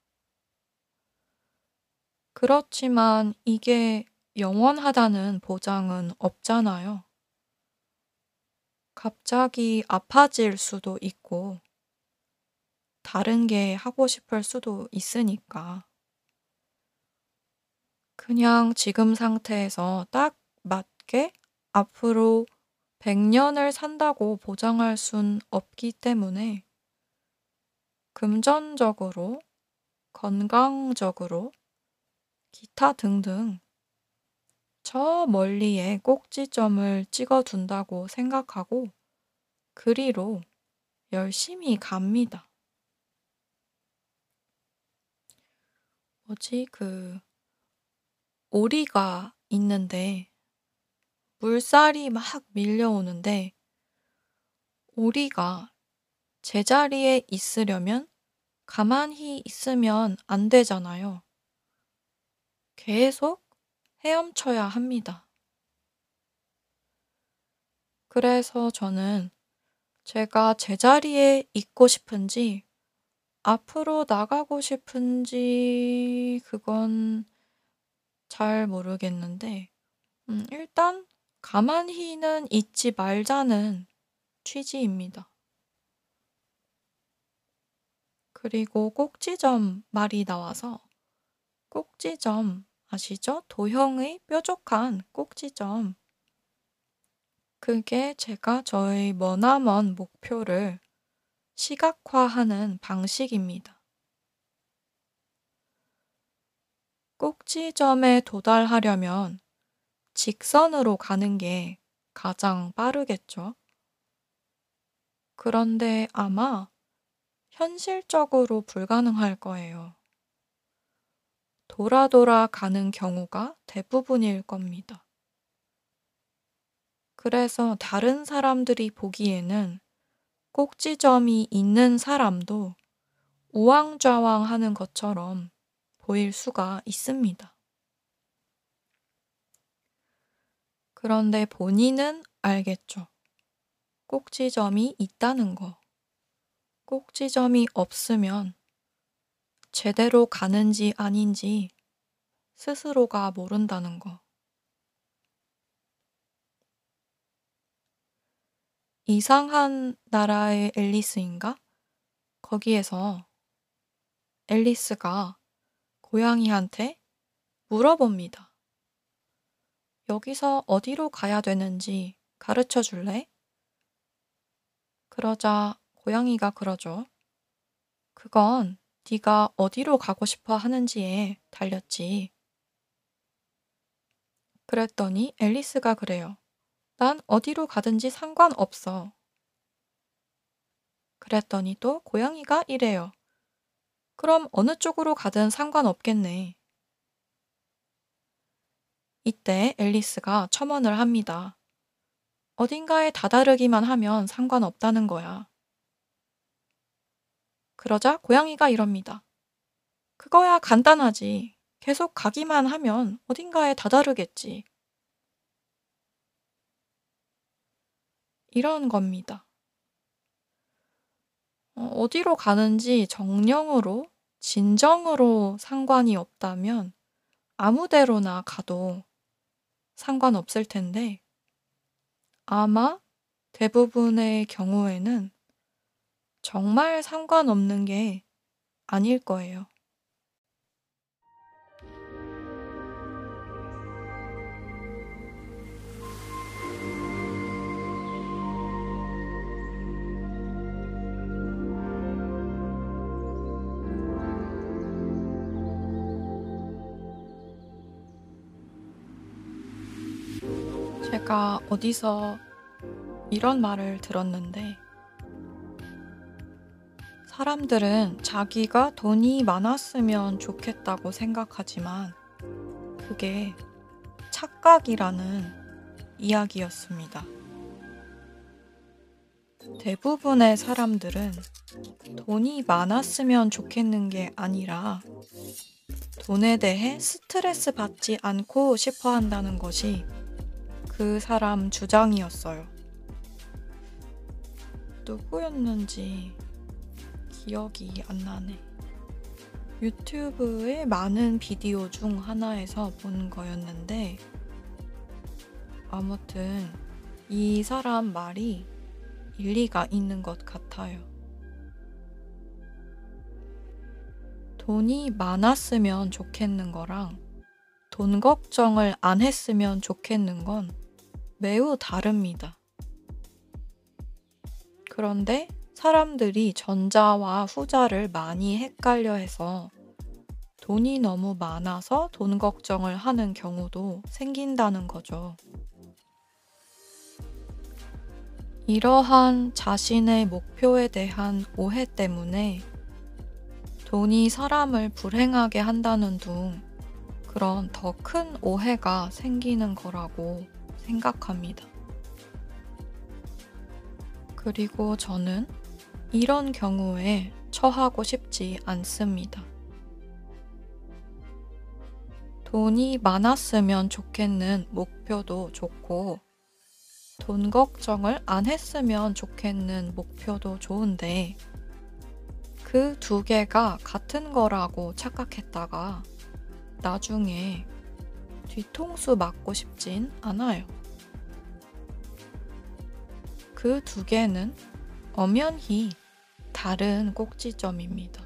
그렇지만 이게 영원하다는 보장은 없잖아요. 갑자기 아파질 수도 있고, 다른 게 하고 싶을 수도 있으니까. 그냥 지금 상태에서 딱 맞게 앞으로 100년을 산다고 보장할 순 없기 때문에 금전적으로, 건강적으로, 기타 등등 저 멀리에 꼭지점을 찍어 둔다고 생각하고 그리로 열심히 갑니다. 뭐지, 그, 오리가 있는데 물살이 막 밀려오는데 오리가 제자리에 있으려면 가만히 있으면 안 되잖아요. 계속 헤엄쳐야 합니다. 그래서 저는 제가 제자리에 있고 싶은지 앞으로 나가고 싶은지 그건 잘 모르겠는데 음, 일단 가만히는 있지 말자는 취지입니다. 그리고 꼭지점 말이 나와서 꼭지점 아시죠? 도형의 뾰족한 꼭지점. 그게 제가 저의 머나먼 목표를 시각화하는 방식입니다. 꼭지점에 도달하려면 직선으로 가는 게 가장 빠르겠죠. 그런데 아마 현실적으로 불가능할 거예요. 돌아 돌아 가는 경우가 대부분일 겁니다. 그래서 다른 사람들이 보기에는 꼭지점이 있는 사람도 우왕좌왕 하는 것처럼 보일 수가 있습니다. 그런데 본인은 알겠죠. 꼭지점이 있다는 거. 꼭지점이 없으면 제대로 가는지 아닌지 스스로가 모른다는 거. 이상한 나라의 앨리스인가? 거기에서 앨리스가 고양이한테 물어봅니다. 여기서 어디로 가야 되는지 가르쳐 줄래? 그러자 고양이가 그러죠. 그건 네가 어디로 가고 싶어 하는지에 달렸지. 그랬더니 앨리스가 그래요. 난 어디로 가든지 상관없어. 그랬더니 또 고양이가 이래요. 그럼 어느 쪽으로 가든 상관없겠네. 이때 앨리스가 첨언을 합니다. 어딘가에 다다르기만 하면 상관없다는 거야. 그러자 고양이가 이럽니다. 그거야 간단하지. 계속 가기만 하면 어딘가에 다다르겠지. 이런 겁니다. 어, 어디로 가는지 정령으로, 진정으로 상관이 없다면 아무 데로나 가도 상관없을 텐데 아마 대부분의 경우에는 정말 상관없는 게 아닐 거예요. 제가 어디서 이런 말을 들었는데, 사람들은 자기가 돈이 많았으면 좋겠다고 생각하지만, 그게 착각이라는 이야기였습니다. 대부분의 사람들은 돈이 많았으면 좋겠는 게 아니라 돈에 대해 스트레스 받지 않고 싶어 한다는 것이 그 사람 주장이었어요. 누구였는지 기억이 안 나네. 유튜브의 많은 비디오 중 하나에서 본 거였는데, 아무튼 이 사람 말이 일리가 있는 것 같아요. 돈이 많았으면 좋겠는 거랑 돈 걱정을 안 했으면 좋겠는 건 매우 다릅니다. 그런데 사람들이 전자와 후자를 많이 헷갈려 해서 돈이 너무 많아서 돈 걱정을 하는 경우도 생긴다는 거죠. 이러한 자신의 목표에 대한 오해 때문에 돈이 사람을 불행하게 한다는 둥 그런 더 큰 오해가 생기는 거라고 생각합니다. 그리고 저는 이런 경우에 처하고 싶지 않습니다. 돈이 많았으면 좋겠는 목표도 좋고, 돈 걱정을 안 했으면 좋겠는 목표도 좋은데, 그 두 개가 같은 거라고 착각했다가 나중에 뒤통수 맞고 싶진 않아요. 그 두 개는 엄연히 다른 꼭지점입니다.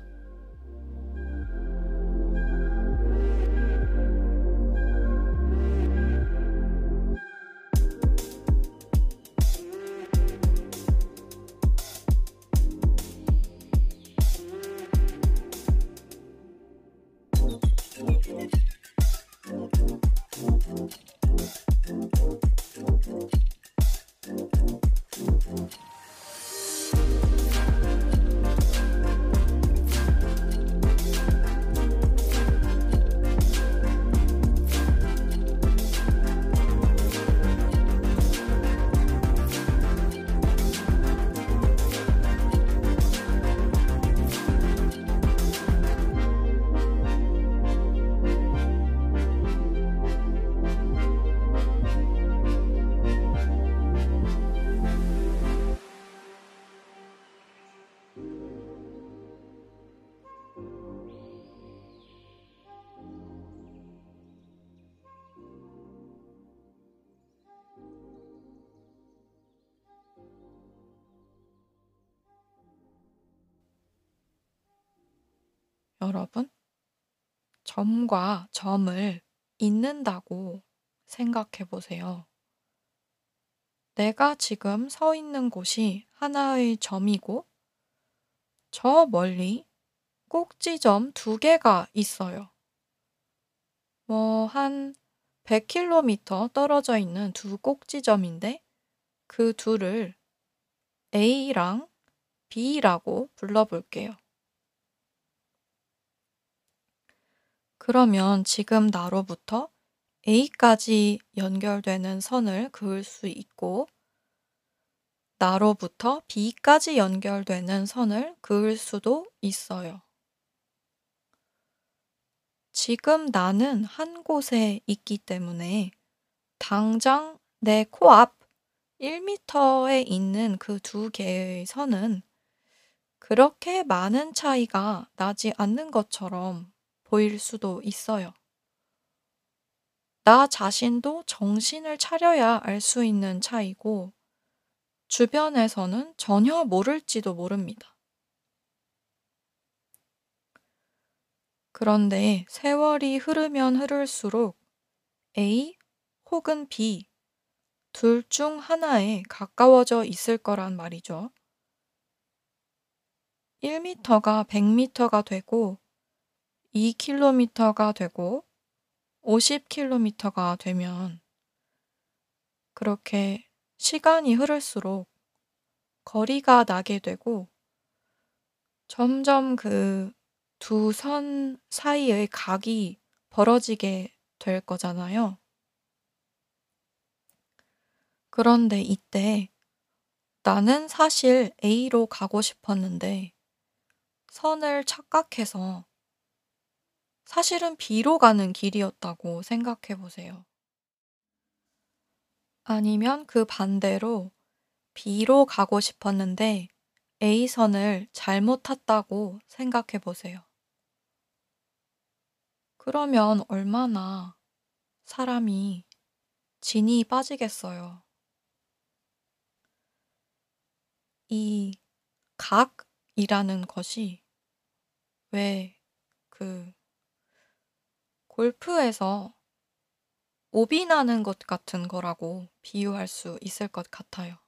여러분, 점과 점을 잇는다고 생각해 보세요. 내가 지금 서 있는 곳이 하나의 점이고, 저 멀리 꼭지점 두 개가 있어요. 뭐, 한 100km 떨어져 있는 두 꼭지점인데, 그 둘을 A랑 B라고 불러볼게요. 그러면 지금 나로부터 A까지 연결되는 선을 그을 수 있고, 나로부터 B까지 연결되는 선을 그을 수도 있어요. 지금 나는 한 곳에 있기 때문에 당장 내 코앞 1m에 있는 그 두 개의 선은 그렇게 많은 차이가 나지 않는 것처럼 보일 수도 있어요. 나 자신도 정신을 차려야 알 수 있는 차이고, 주변에서는 전혀 모를지도 모릅니다. 그런데 세월이 흐르면 흐를수록 A 혹은 B 둘 중 하나에 가까워져 있을 거란 말이죠. 1미터가1 0 0미터가 되고 2km가 되고 50km가 되면 그렇게 시간이 흐를수록 거리가 나게 되고 점점 그 두 선 사이의 각이 벌어지게 될 거잖아요. 그런데 이때 나는 사실 A로 가고 싶었는데 선을 착각해서 사실은 B로 가는 길이었다고 생각해 보세요. 아니면 그 반대로 B로 가고 싶었는데 A선을 잘못 탔다고 생각해 보세요. 그러면 얼마나 사람이 진이 빠지겠어요. 이 각이라는 것이 왜 그 골프에서 오비 나는 것 같은 거라고 비유할 수 있을 것 같아요.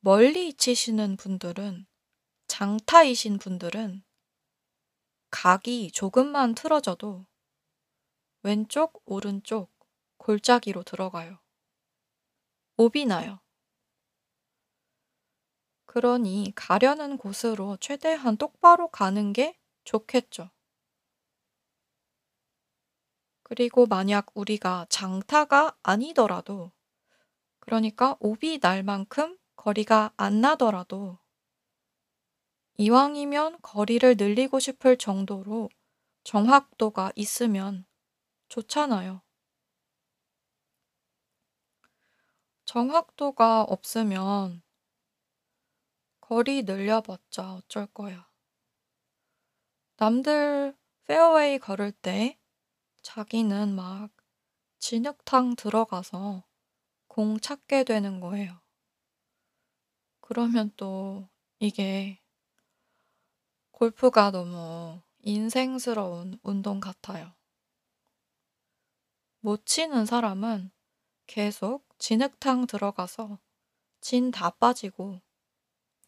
멀리 치시는 분들은, 장타이신 분들은 각이 조금만 틀어져도 왼쪽, 오른쪽 골짜기로 들어가요. 오비 나요. 그러니 가려는 곳으로 최대한 똑바로 가는 게 좋겠죠. 그리고 만약 우리가 장타가 아니더라도, 그러니까 오비 날 만큼 거리가 안 나더라도, 이왕이면 거리를 늘리고 싶을 정도로 정확도가 있으면 좋잖아요. 정확도가 없으면 거리 늘려봤자 어쩔 거야. 남들 페어웨이 걸을 때 자기는 막 진흙탕 들어가서 공 찾게 되는 거예요. 그러면 또 이게 골프가 너무 인생스러운 운동 같아요. 못 치는 사람은 계속 진흙탕 들어가서 진 다 빠지고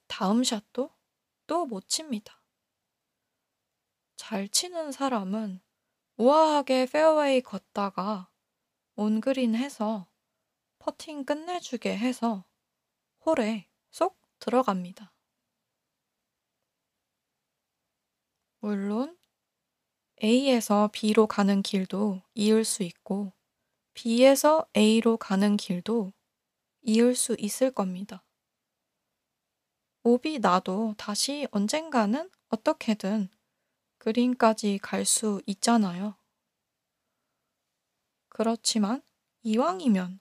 다음 샷도 또 못 칩니다. 잘 치는 사람은 우아하게 페어웨이 걷다가 온그린 해서 퍼팅 끝내주게 해서 홀에 쏙 들어갑니다. 물론 A에서 B로 가는 길도 이을 수 있고 B에서 A로 가는 길도 이을 수 있을 겁니다. 오비 나도 다시 언젠가는 어떻게든 그린까지 갈 수 있잖아요. 그렇지만 이왕이면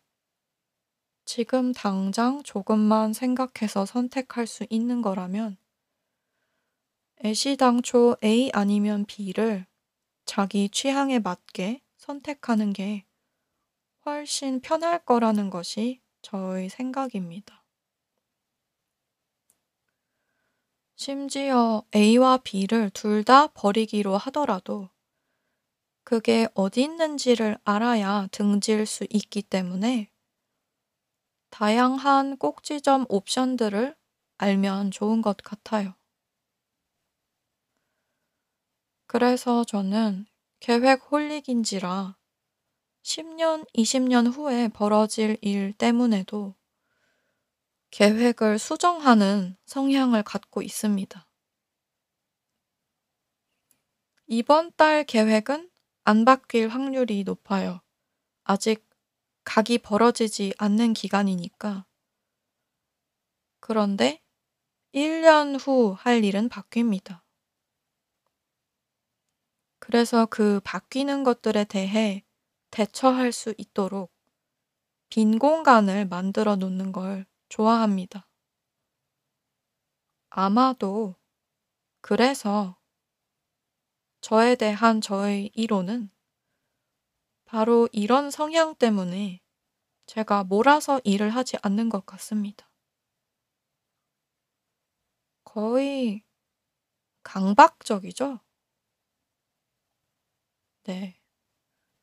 지금 당장 조금만 생각해서 선택할 수 있는 거라면 애시당초 A 아니면 B를 자기 취향에 맞게 선택하는 게 훨씬 편할 거라는 것이 저의 생각입니다. 심지어 A와 B를 둘 다 버리기로 하더라도 그게 어디 있는지를 알아야 등질 수 있기 때문에 다양한 꼭지점 옵션들을 알면 좋은 것 같아요. 그래서 저는 계획 홀릭인지라 10년, 20년 후에 벌어질 일 때문에도 계획을 수정하는 성향을 갖고 있습니다. 이번 달 계획은 안 바뀔 확률이 높아요. 아직 각이 벌어지지 않는 기간이니까. 그런데 1년 후 할 일은 바뀝니다. 그래서 그 바뀌는 것들에 대해 대처할 수 있도록 빈 공간을 만들어 놓는 걸 좋아합니다. 아마도 그래서 저에 대한 저의 이론은 바로 이런 성향 때문에 제가 몰아서 일을 하지 않는 것 같습니다. 거의 강박적이죠? 네.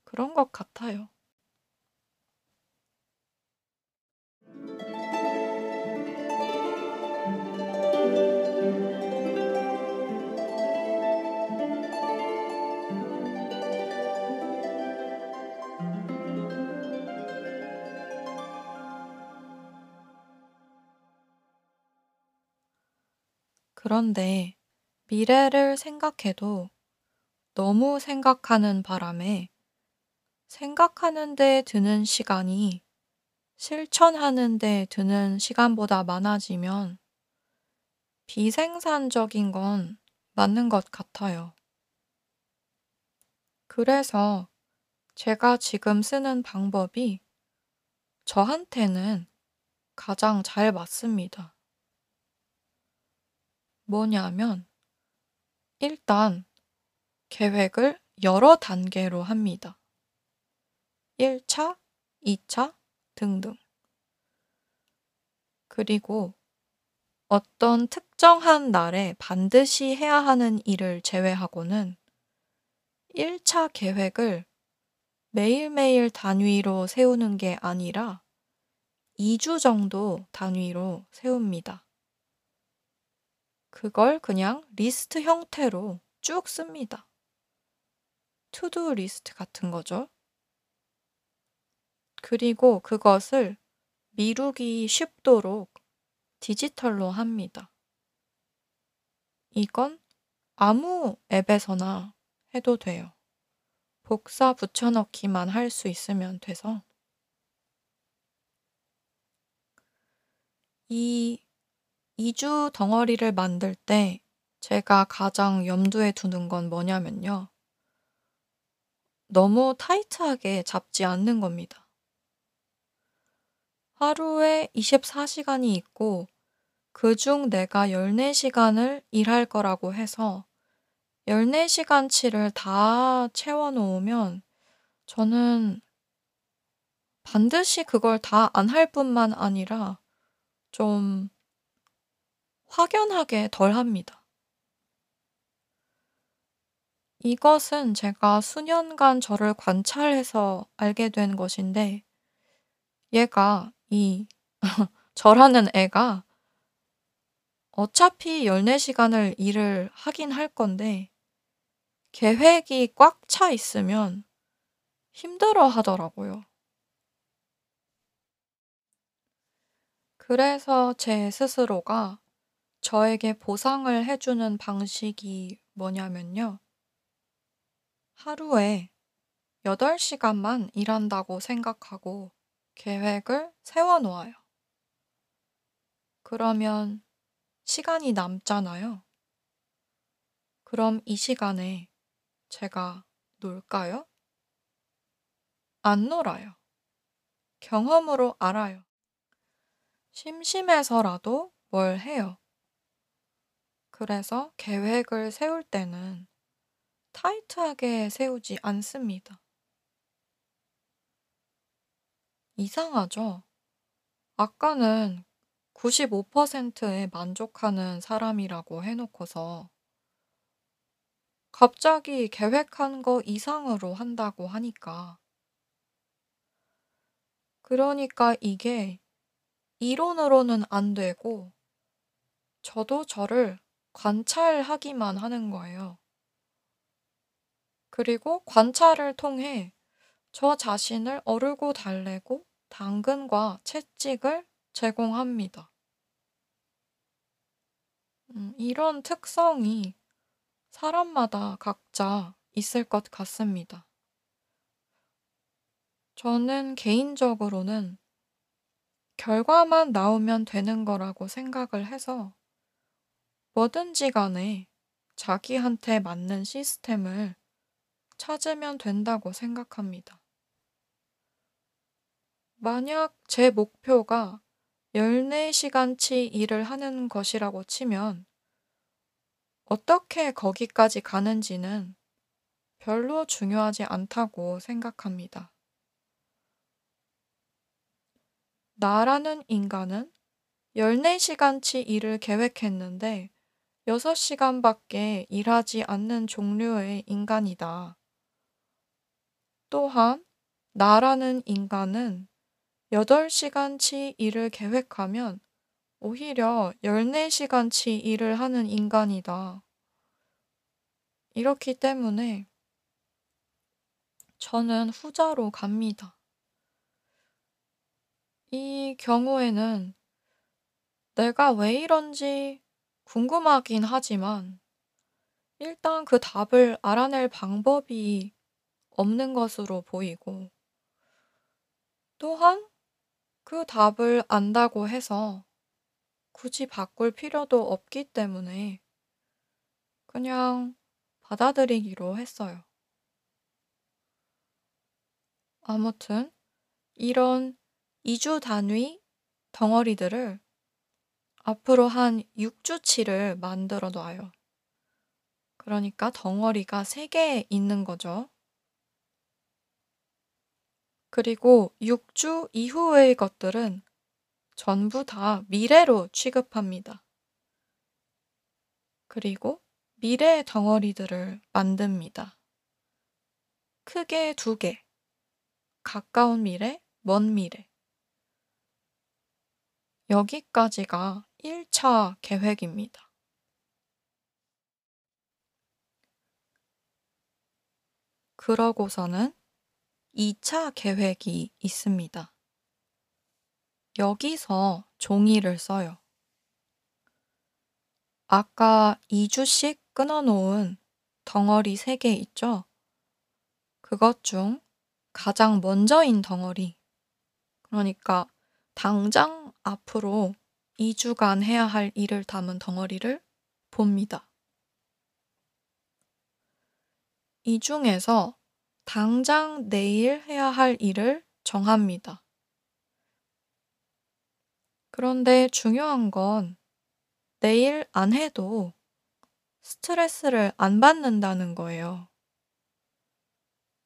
그런 것 같아요. 그런데 미래를 생각해도 너무 생각하는 바람에 생각하는 데 드는 시간이 실천하는 데 드는 시간보다 많아지면 비생산적인 건 맞는 것 같아요. 그래서 제가 지금 쓰는 방법이 저한테는 가장 잘 맞습니다. 뭐냐면, 일단 계획을 여러 단계로 합니다. 1차, 2차 등등. 그리고 어떤 특정한 날에 반드시 해야 하는 일을 제외하고는 1차 계획을 매일매일 단위로 세우는 게 아니라 2주 정도 단위로 세웁니다. 그걸 그냥 리스트 형태로 쭉 씁니다. to-do list 같은 거죠. 그리고 그것을 미루기 쉽도록 디지털로 합니다. 이건 아무 앱에서나 해도 돼요. 복사 붙여넣기만 할 수 있으면 돼서. 이 2주 덩어리를 만들 때 제가 가장 염두에 두는 건 뭐냐면요. 너무 타이트하게 잡지 않는 겁니다. 하루에 24시간이 있고 그 중 내가 14시간을 일할 거라고 해서 14시간치를 다 채워 놓으면 저는 반드시 그걸 다 안 할 뿐만 아니라 좀 확연하게 덜 합니다. 이것은 제가 수년간 저를 관찰해서 알게 된 것인데 얘가 이 저라는 애가 어차피 14시간을 일을 하긴 할 건데 계획이 꽉 차 있으면 힘들어 하더라고요. 그래서 제 스스로가 저에게 보상을 해주는 방식이 뭐냐면요. 하루에 8시간만 일한다고 생각하고 계획을 세워 놓아요. 그러면 시간이 남잖아요. 그럼 이 시간에 제가 놀까요? 안 놀아요. 경험으로 알아요. 심심해서라도 뭘 해요. 그래서 계획을 세울 때는 타이트하게 세우지 않습니다. 이상하죠? 아까는 95%에 만족하는 사람이라고 해놓고서 갑자기 계획한 거 이상으로 한다고 하니까. 그러니까 이게 이론으로는 안 되고 저도 저를 관찰하기만 하는 거예요. 그리고 관찰을 통해 저 자신을 어르고 달래고 당근과 채찍을 제공합니다. 음, 이런 특성이 사람마다 각자 있을 것 같습니다. 저는 개인적으로는 결과만 나오면 되는 거라고 생각을 해서 뭐든지 간에 자기한테 맞는 시스템을 찾으면 된다고 생각합니다. 만약 제 목표가 14시간치 일을 하는 것이라고 치면 어떻게 거기까지 가는지는 별로 중요하지 않다고 생각합니다. 나라는 인간은 14시간치 일을 계획했는데 6시간밖에 일하지 않는 종류의 인간이다. 또한 나라는 인간은 8시간치 일을 계획하면 오히려 14시간치 일을 하는 인간이다. 이렇기 때문에 저는 후자로 갑니다. 이 경우에는 내가 왜 이런지 궁금하긴 하지만 일단 그 답을 알아낼 방법이 없는 것으로 보이고 또한 그 답을 안다고 해서 굳이 바꿀 필요도 없기 때문에 그냥 받아들이기로 했어요. 아무튼 이런 2주 단위 덩어리들을 앞으로 한 6주치를 만들어 놔요. 그러니까 덩어리가 3개 있는 거죠. 그리고 6주 이후의 것들은 전부 다 미래로 취급합니다. 그리고 미래 덩어리들을 만듭니다. 크게 두 개. 가까운 미래, 먼 미래. 여기까지가 1차 계획입니다. 그러고서는 2차 계획이 있습니다. 여기서 종이를 써요. 아까 2주씩 끊어놓은 덩어리 3개 있죠? 그것 중 가장 먼저인 덩어리. 그러니까 당장 앞으로 2주간 해야 할 일을 담은 덩어리를 봅니다. 이 중에서 당장 내일 해야 할 일을 정합니다. 그런데 중요한 건 내일 안 해도 스트레스를 안 받는다는 거예요.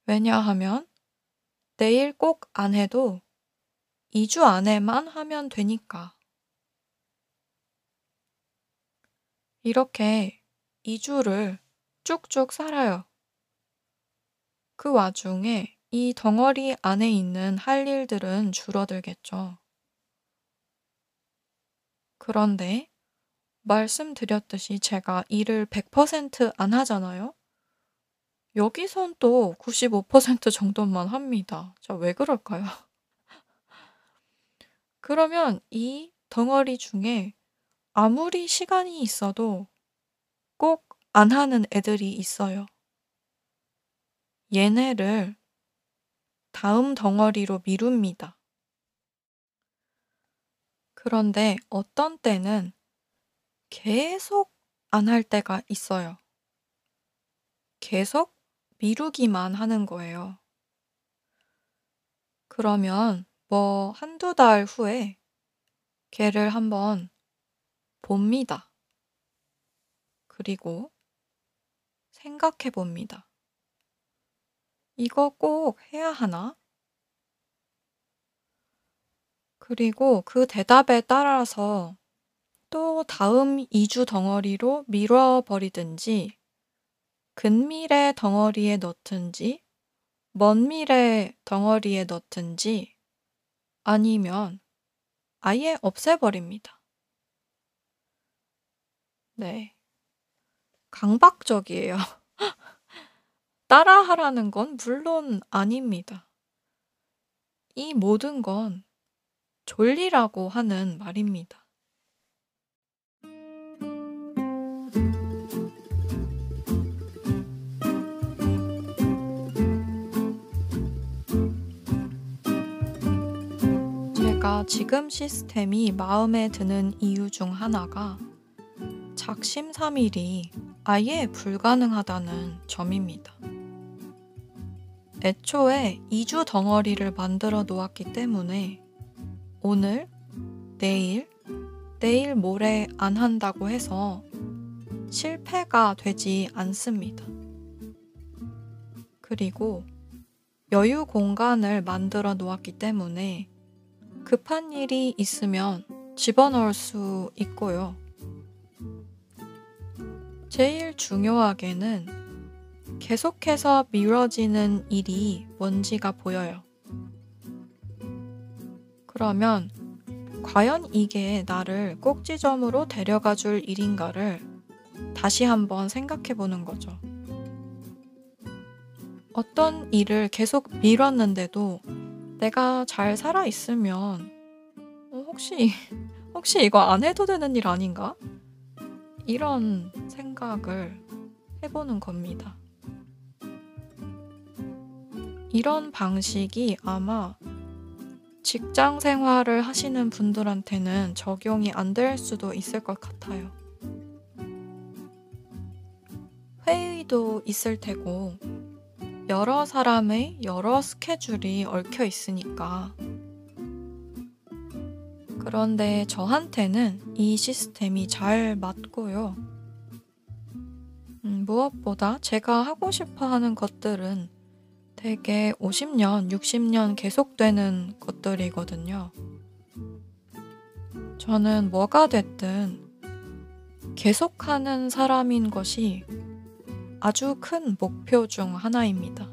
왜냐하면 내일 꼭 안 해도 2주 안에만 하면 되니까. 이렇게 2주를 쭉쭉 살아요. 그 와중에 이 덩어리 안에 있는 할 일들은 줄어들겠죠. 그런데 말씀드렸듯이 제가 일을 100%안 하잖아요. 여기선 또 95% 정도만 합니다. 자, 왜 그럴까요? 그러면 이 덩어리 중에 아무리 시간이 있어도 꼭 안 하는 애들이 있어요. 얘네를 다음 덩어리로 미룹니다. 그런데 어떤 때는 계속 안 할 때가 있어요. 계속 미루기만 하는 거예요. 그러면 뭐 한두 달 후에 걔를 한번 봅니다. 그리고 생각해 봅니다. 이거 꼭 해야 하나? 그리고 그 대답에 따라서 또 다음 2주 덩어리로 미뤄버리든지 근미래 덩어리에 넣든지 먼 미래 덩어리에 넣든지 아니면 아예 없애버립니다. 네. 강박적이에요. 따라하라는 건 물론 아닙니다. 이 모든 건 졸리라고 하는 말입니다. 제가 지금 시스템이 마음에 드는 이유 중 하나가 작심삼일이 아예 불가능하다는 점입니다. 애초에 2주 덩어리를 만들어 놓았기 때문에 오늘, 내일, 내일 모레 안 한다고 해서 실패가 되지 않습니다. 그리고 여유 공간을 만들어 놓았기 때문에 급한 일이 있으면 집어넣을 수 있고요. 제일 중요하게는 계속해서 미뤄지는 일이 뭔지가 보여요. 그러면 과연 이게 나를 꼭지점으로 데려가 줄 일인가를 다시 한번 생각해 보는 거죠. 어떤 일을 계속 미뤘는데도 내가 잘 살아 있으면 어, 혹시 혹시 이거 안 해도 되는 일 아닌가? 이런 생각을 해보는 겁니다. 이런 방식이 아마 직장 생활을 하시는 분들한테는 적용이 안 될 수도 있을 것 같아요. 회의도 있을 테고, 여러 사람의 여러 스케줄이 얽혀 있으니까. 그런데 저한테는 이 시스템이 잘 맞고요. 음, 무엇보다 제가 하고 싶어 하는 것들은 되게 50년, 60년 계속되는 것들이거든요. 저는 뭐가 됐든 계속하는 사람인 것이 아주 큰 목표 중 하나입니다.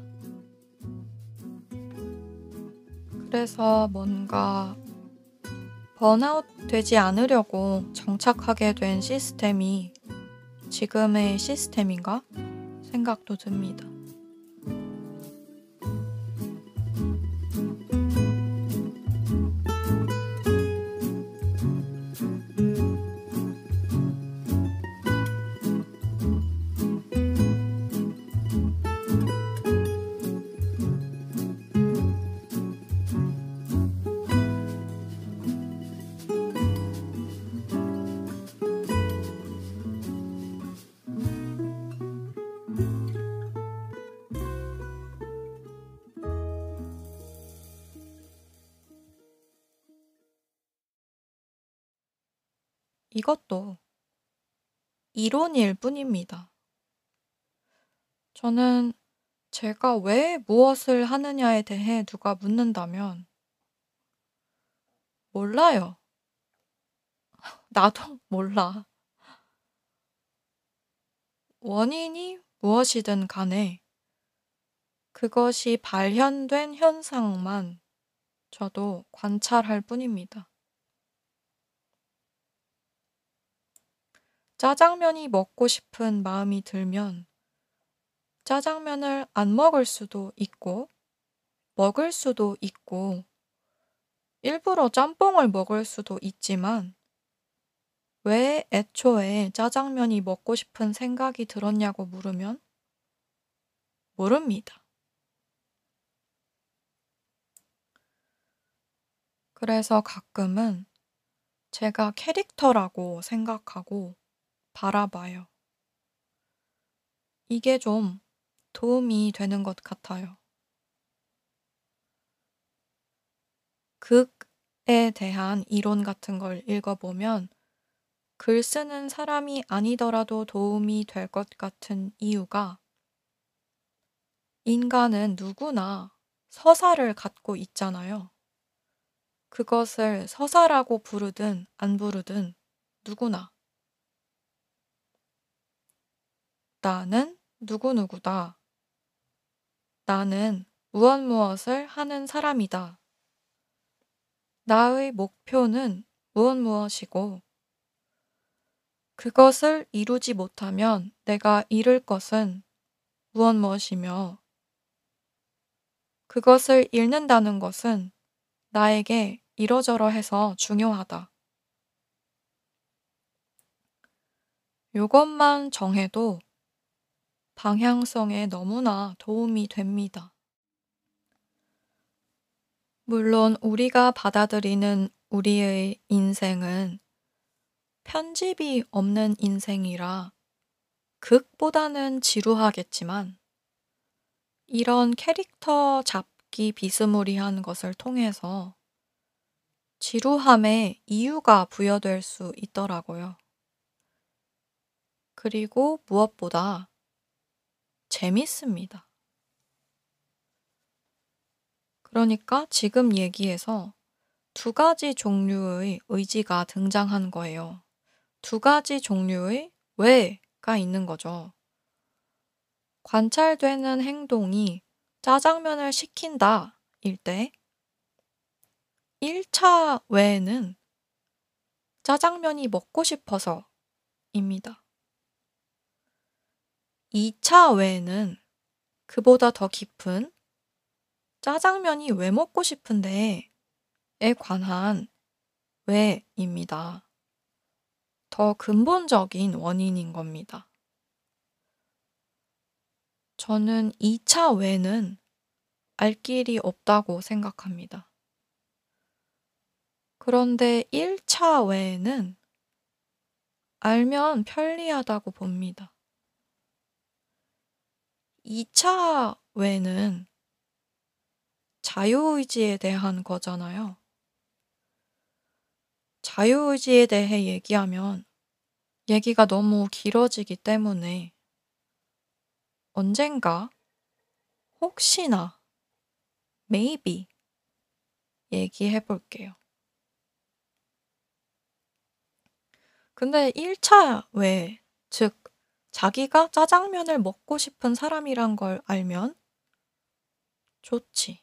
그래서 뭔가 번아웃 되지 않으려고 정착하게 된 시스템이 지금의 시스템인가 생각도 듭니다. 이것도 이론일 뿐입니다. 저는 제가 왜 무엇을 하느냐에 대해 누가 묻는다면 몰라요. 나도 몰라. 원인이 무엇이든 간에 그것이 발현된 현상만 저도 관찰할 뿐입니다. 짜장면이 먹고 싶은 마음이 들면 짜장면을 안 먹을 수도 있고, 먹을 수도 있고, 일부러 짬뽕을 먹을 수도 있지만, 왜 애초에 짜장면이 먹고 싶은 생각이 들었냐고 물으면 모릅니다. 그래서 가끔은 제가 캐릭터라고 생각하고 바라봐요. 이게 좀 도움이 되는 것 같아요. 극에 대한 이론 같은 걸 읽어보면 글 쓰는 사람이 아니더라도 도움이 될 것 같은 이유가 인간은 누구나 서사를 갖고 있잖아요. 그것을 서사라고 부르든 안 부르든 누구나. 나는 누구누구다. 나는 무엇 무엇을 하는 사람이다. 나의 목표는 무엇 무엇이고, 그것을 이루지 못하면 내가 잃을 것은 무엇 무엇이며, 그것을 잃는다는 것은 나에게 이러저러 해서 중요하다. 요것만 정해도 방향성에 너무나 도움이 됩니다. 물론 우리가 받아들이는 우리의 인생은 편집이 없는 인생이라 극보다는 지루하겠지만 이런 캐릭터 잡기 비스무리한 것을 통해서 지루함에 이유가 부여될 수 있더라고요. 그리고 무엇보다 재밌습니다. 그러니까 지금 얘기에서 두 가지 종류의 의지가 등장한 거예요. 두 가지 종류의 왜가 있는 거죠. 관찰되는 행동이 짜장면을 시킨다 일 때, 1차 외에는 짜장면이 먹고 싶어서 입니다. 2차 외에는 그보다 더 깊은 짜장면이 왜 먹고 싶은데 에 관한 왜입니다. 더 근본적인 원인인 겁니다. 저는 2차 왜는 알 길이 없다고 생각합니다. 그런데 1차 외에는 알면 편리하다고 봅니다. 2차 외는 자유의지에 대한 거잖아요. 자유의지에 대해 얘기하면 얘기가 너무 길어지기 때문에 언젠가 혹시나 maybe 얘기해 볼게요. 근데 1차 외, 즉 자기가 짜장면을 먹고 싶은 사람이란 걸 알면 좋지.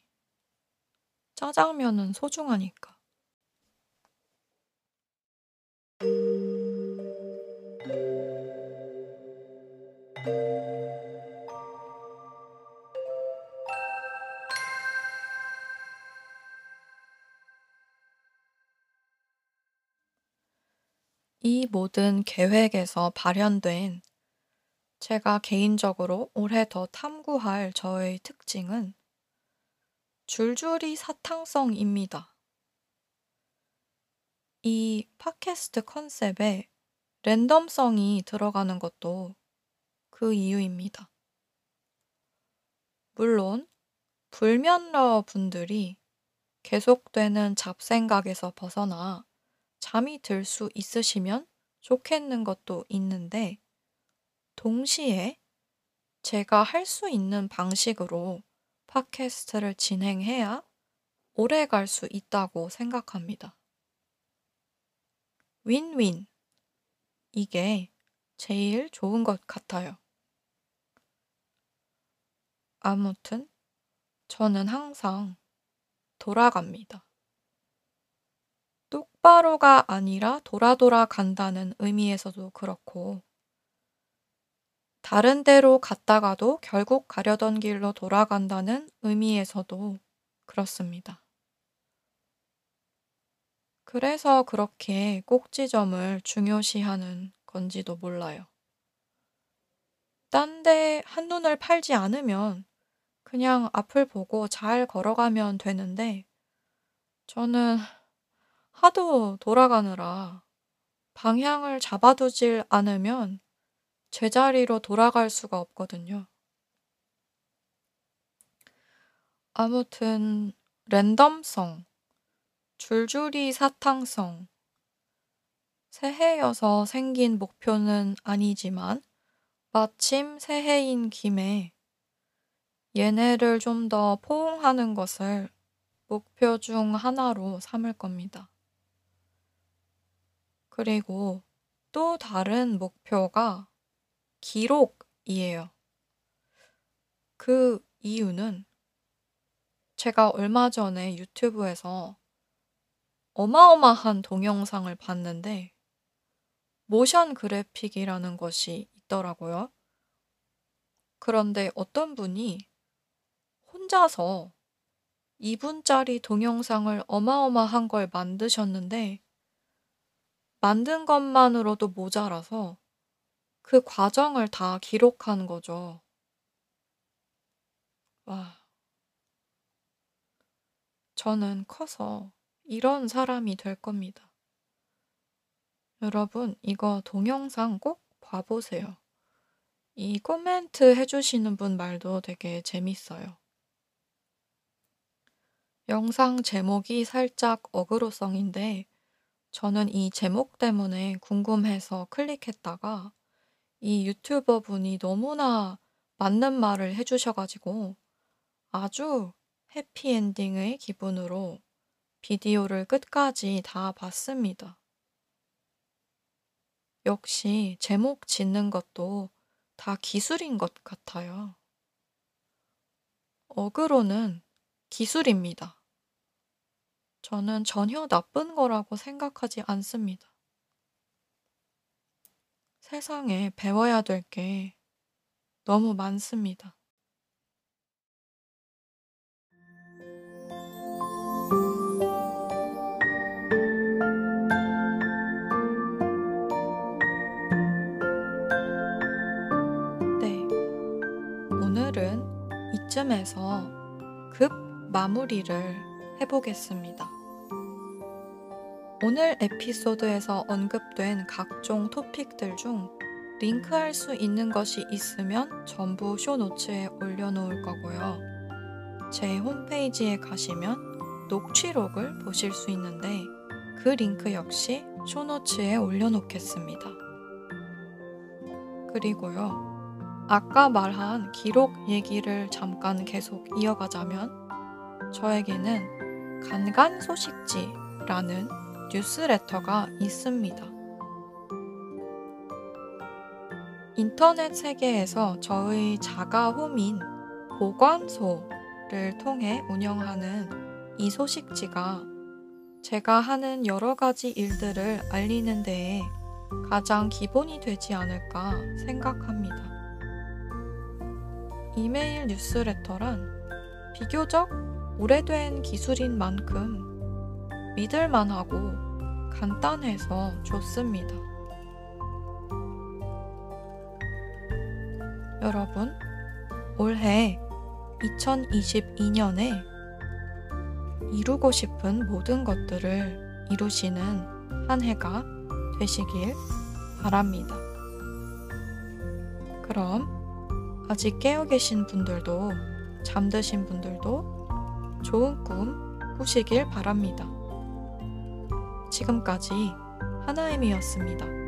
짜장면은 소중하니까. 이 모든 계획에서 발현된 제가 개인적으로 올해 더 탐구할 저의 특징은 줄줄이 사탕성입니다. 이 팟캐스트 컨셉에 랜덤성이 들어가는 것도 그 이유입니다. 물론, 불면러 분들이 계속되는 잡생각에서 벗어나 잠이 들 수 있으시면 좋겠는 것도 있는데, 동시에 제가 할 수 있는 방식으로 팟캐스트를 진행해야 오래 갈 수 있다고 생각합니다. 윈윈. 이게 제일 좋은 것 같아요. 아무튼, 저는 항상 돌아갑니다. 똑바로가 아니라 돌아 돌아 간다는 의미에서도 그렇고, 다른 데로 갔다가도 결국 가려던 길로 돌아간다는 의미에서도 그렇습니다. 그래서 그렇게 꼭지점을 중요시하는 건지도 몰라요. 딴 데 한눈을 팔지 않으면 그냥 앞을 보고 잘 걸어가면 되는데 저는 하도 돌아가느라 방향을 잡아두질 않으면 제자리로 돌아갈 수가 없거든요. 아무튼 랜덤성, 줄줄이 사탕성, 새해여서 생긴 목표는 아니지만 마침 새해인 김에 얘네를 좀 더 포옹하는 것을 목표 중 하나로 삼을 겁니다. 그리고 또 다른 목표가 기록이에요. 그 이유는 제가 얼마 전에 유튜브에서 어마어마한 동영상을 봤는데 모션 그래픽이라는 것이 있더라고요. 그런데 어떤 분이 혼자서 2분짜리 동영상을 어마어마한 걸 만드셨는데 만든 것만으로도 모자라서 그 과정을 다 기록한 거죠. 와. 저는 커서 이런 사람이 될 겁니다. 여러분, 이거 동영상 꼭 봐보세요. 이 코멘트 해주시는 분 말도 되게 재밌어요. 영상 제목이 살짝 어그로성인데, 저는 이 제목 때문에 궁금해서 클릭했다가 이 유튜버 분이 너무나 맞는 말을 해주셔 가지고 아주 해피엔딩의 기분으로 비디오를 끝까지 다 봤습니다. 역시 제목 짓는 것도 다 기술인 것 같아요. 어그로는 기술입니다. 저는 전혀 나쁜 거라고 생각하지 않습니다. 세상에 배워야 될 게 너무 많습니다. 네. 오늘은 이쯤에서 급 마무리를 해보겠습니다. 오늘 에피소드에서 언급된 각종 토픽들 중 링크할 수 있는 것이 있으면 전부 쇼노츠에 올려놓을 거고요. 제 홈페이지에 가시면 녹취록을 보실 수 있는데 그 링크 역시 쇼노츠에 올려놓겠습니다. 그리고요. 아까 말한 기록 얘기를 잠깐 계속 이어가자면 저에게는 간간 소식지라는 뉴스레터가 있습니다. 인터넷 세계에서 저의 자가 홈인 보관소를 통해 운영하는 이 소식지가 제가 하는 여러 가지 일들을 알리는 데에 가장 기본이 되지 않을까 생각합니다. 이메일 뉴스레터란 비교적 오래된 기술인 만큼 믿을만하고 간단해서 좋습니다. 여러분, 올해 2022년에 이루고 싶은 모든 것들을 이루시는 한 해가 되시길 바랍니다. 그럼 아직 깨어 계신 분들도 잠드신 분들도 좋은 꿈 꾸시길 바랍니다. 지금까지 하나임이었습니다.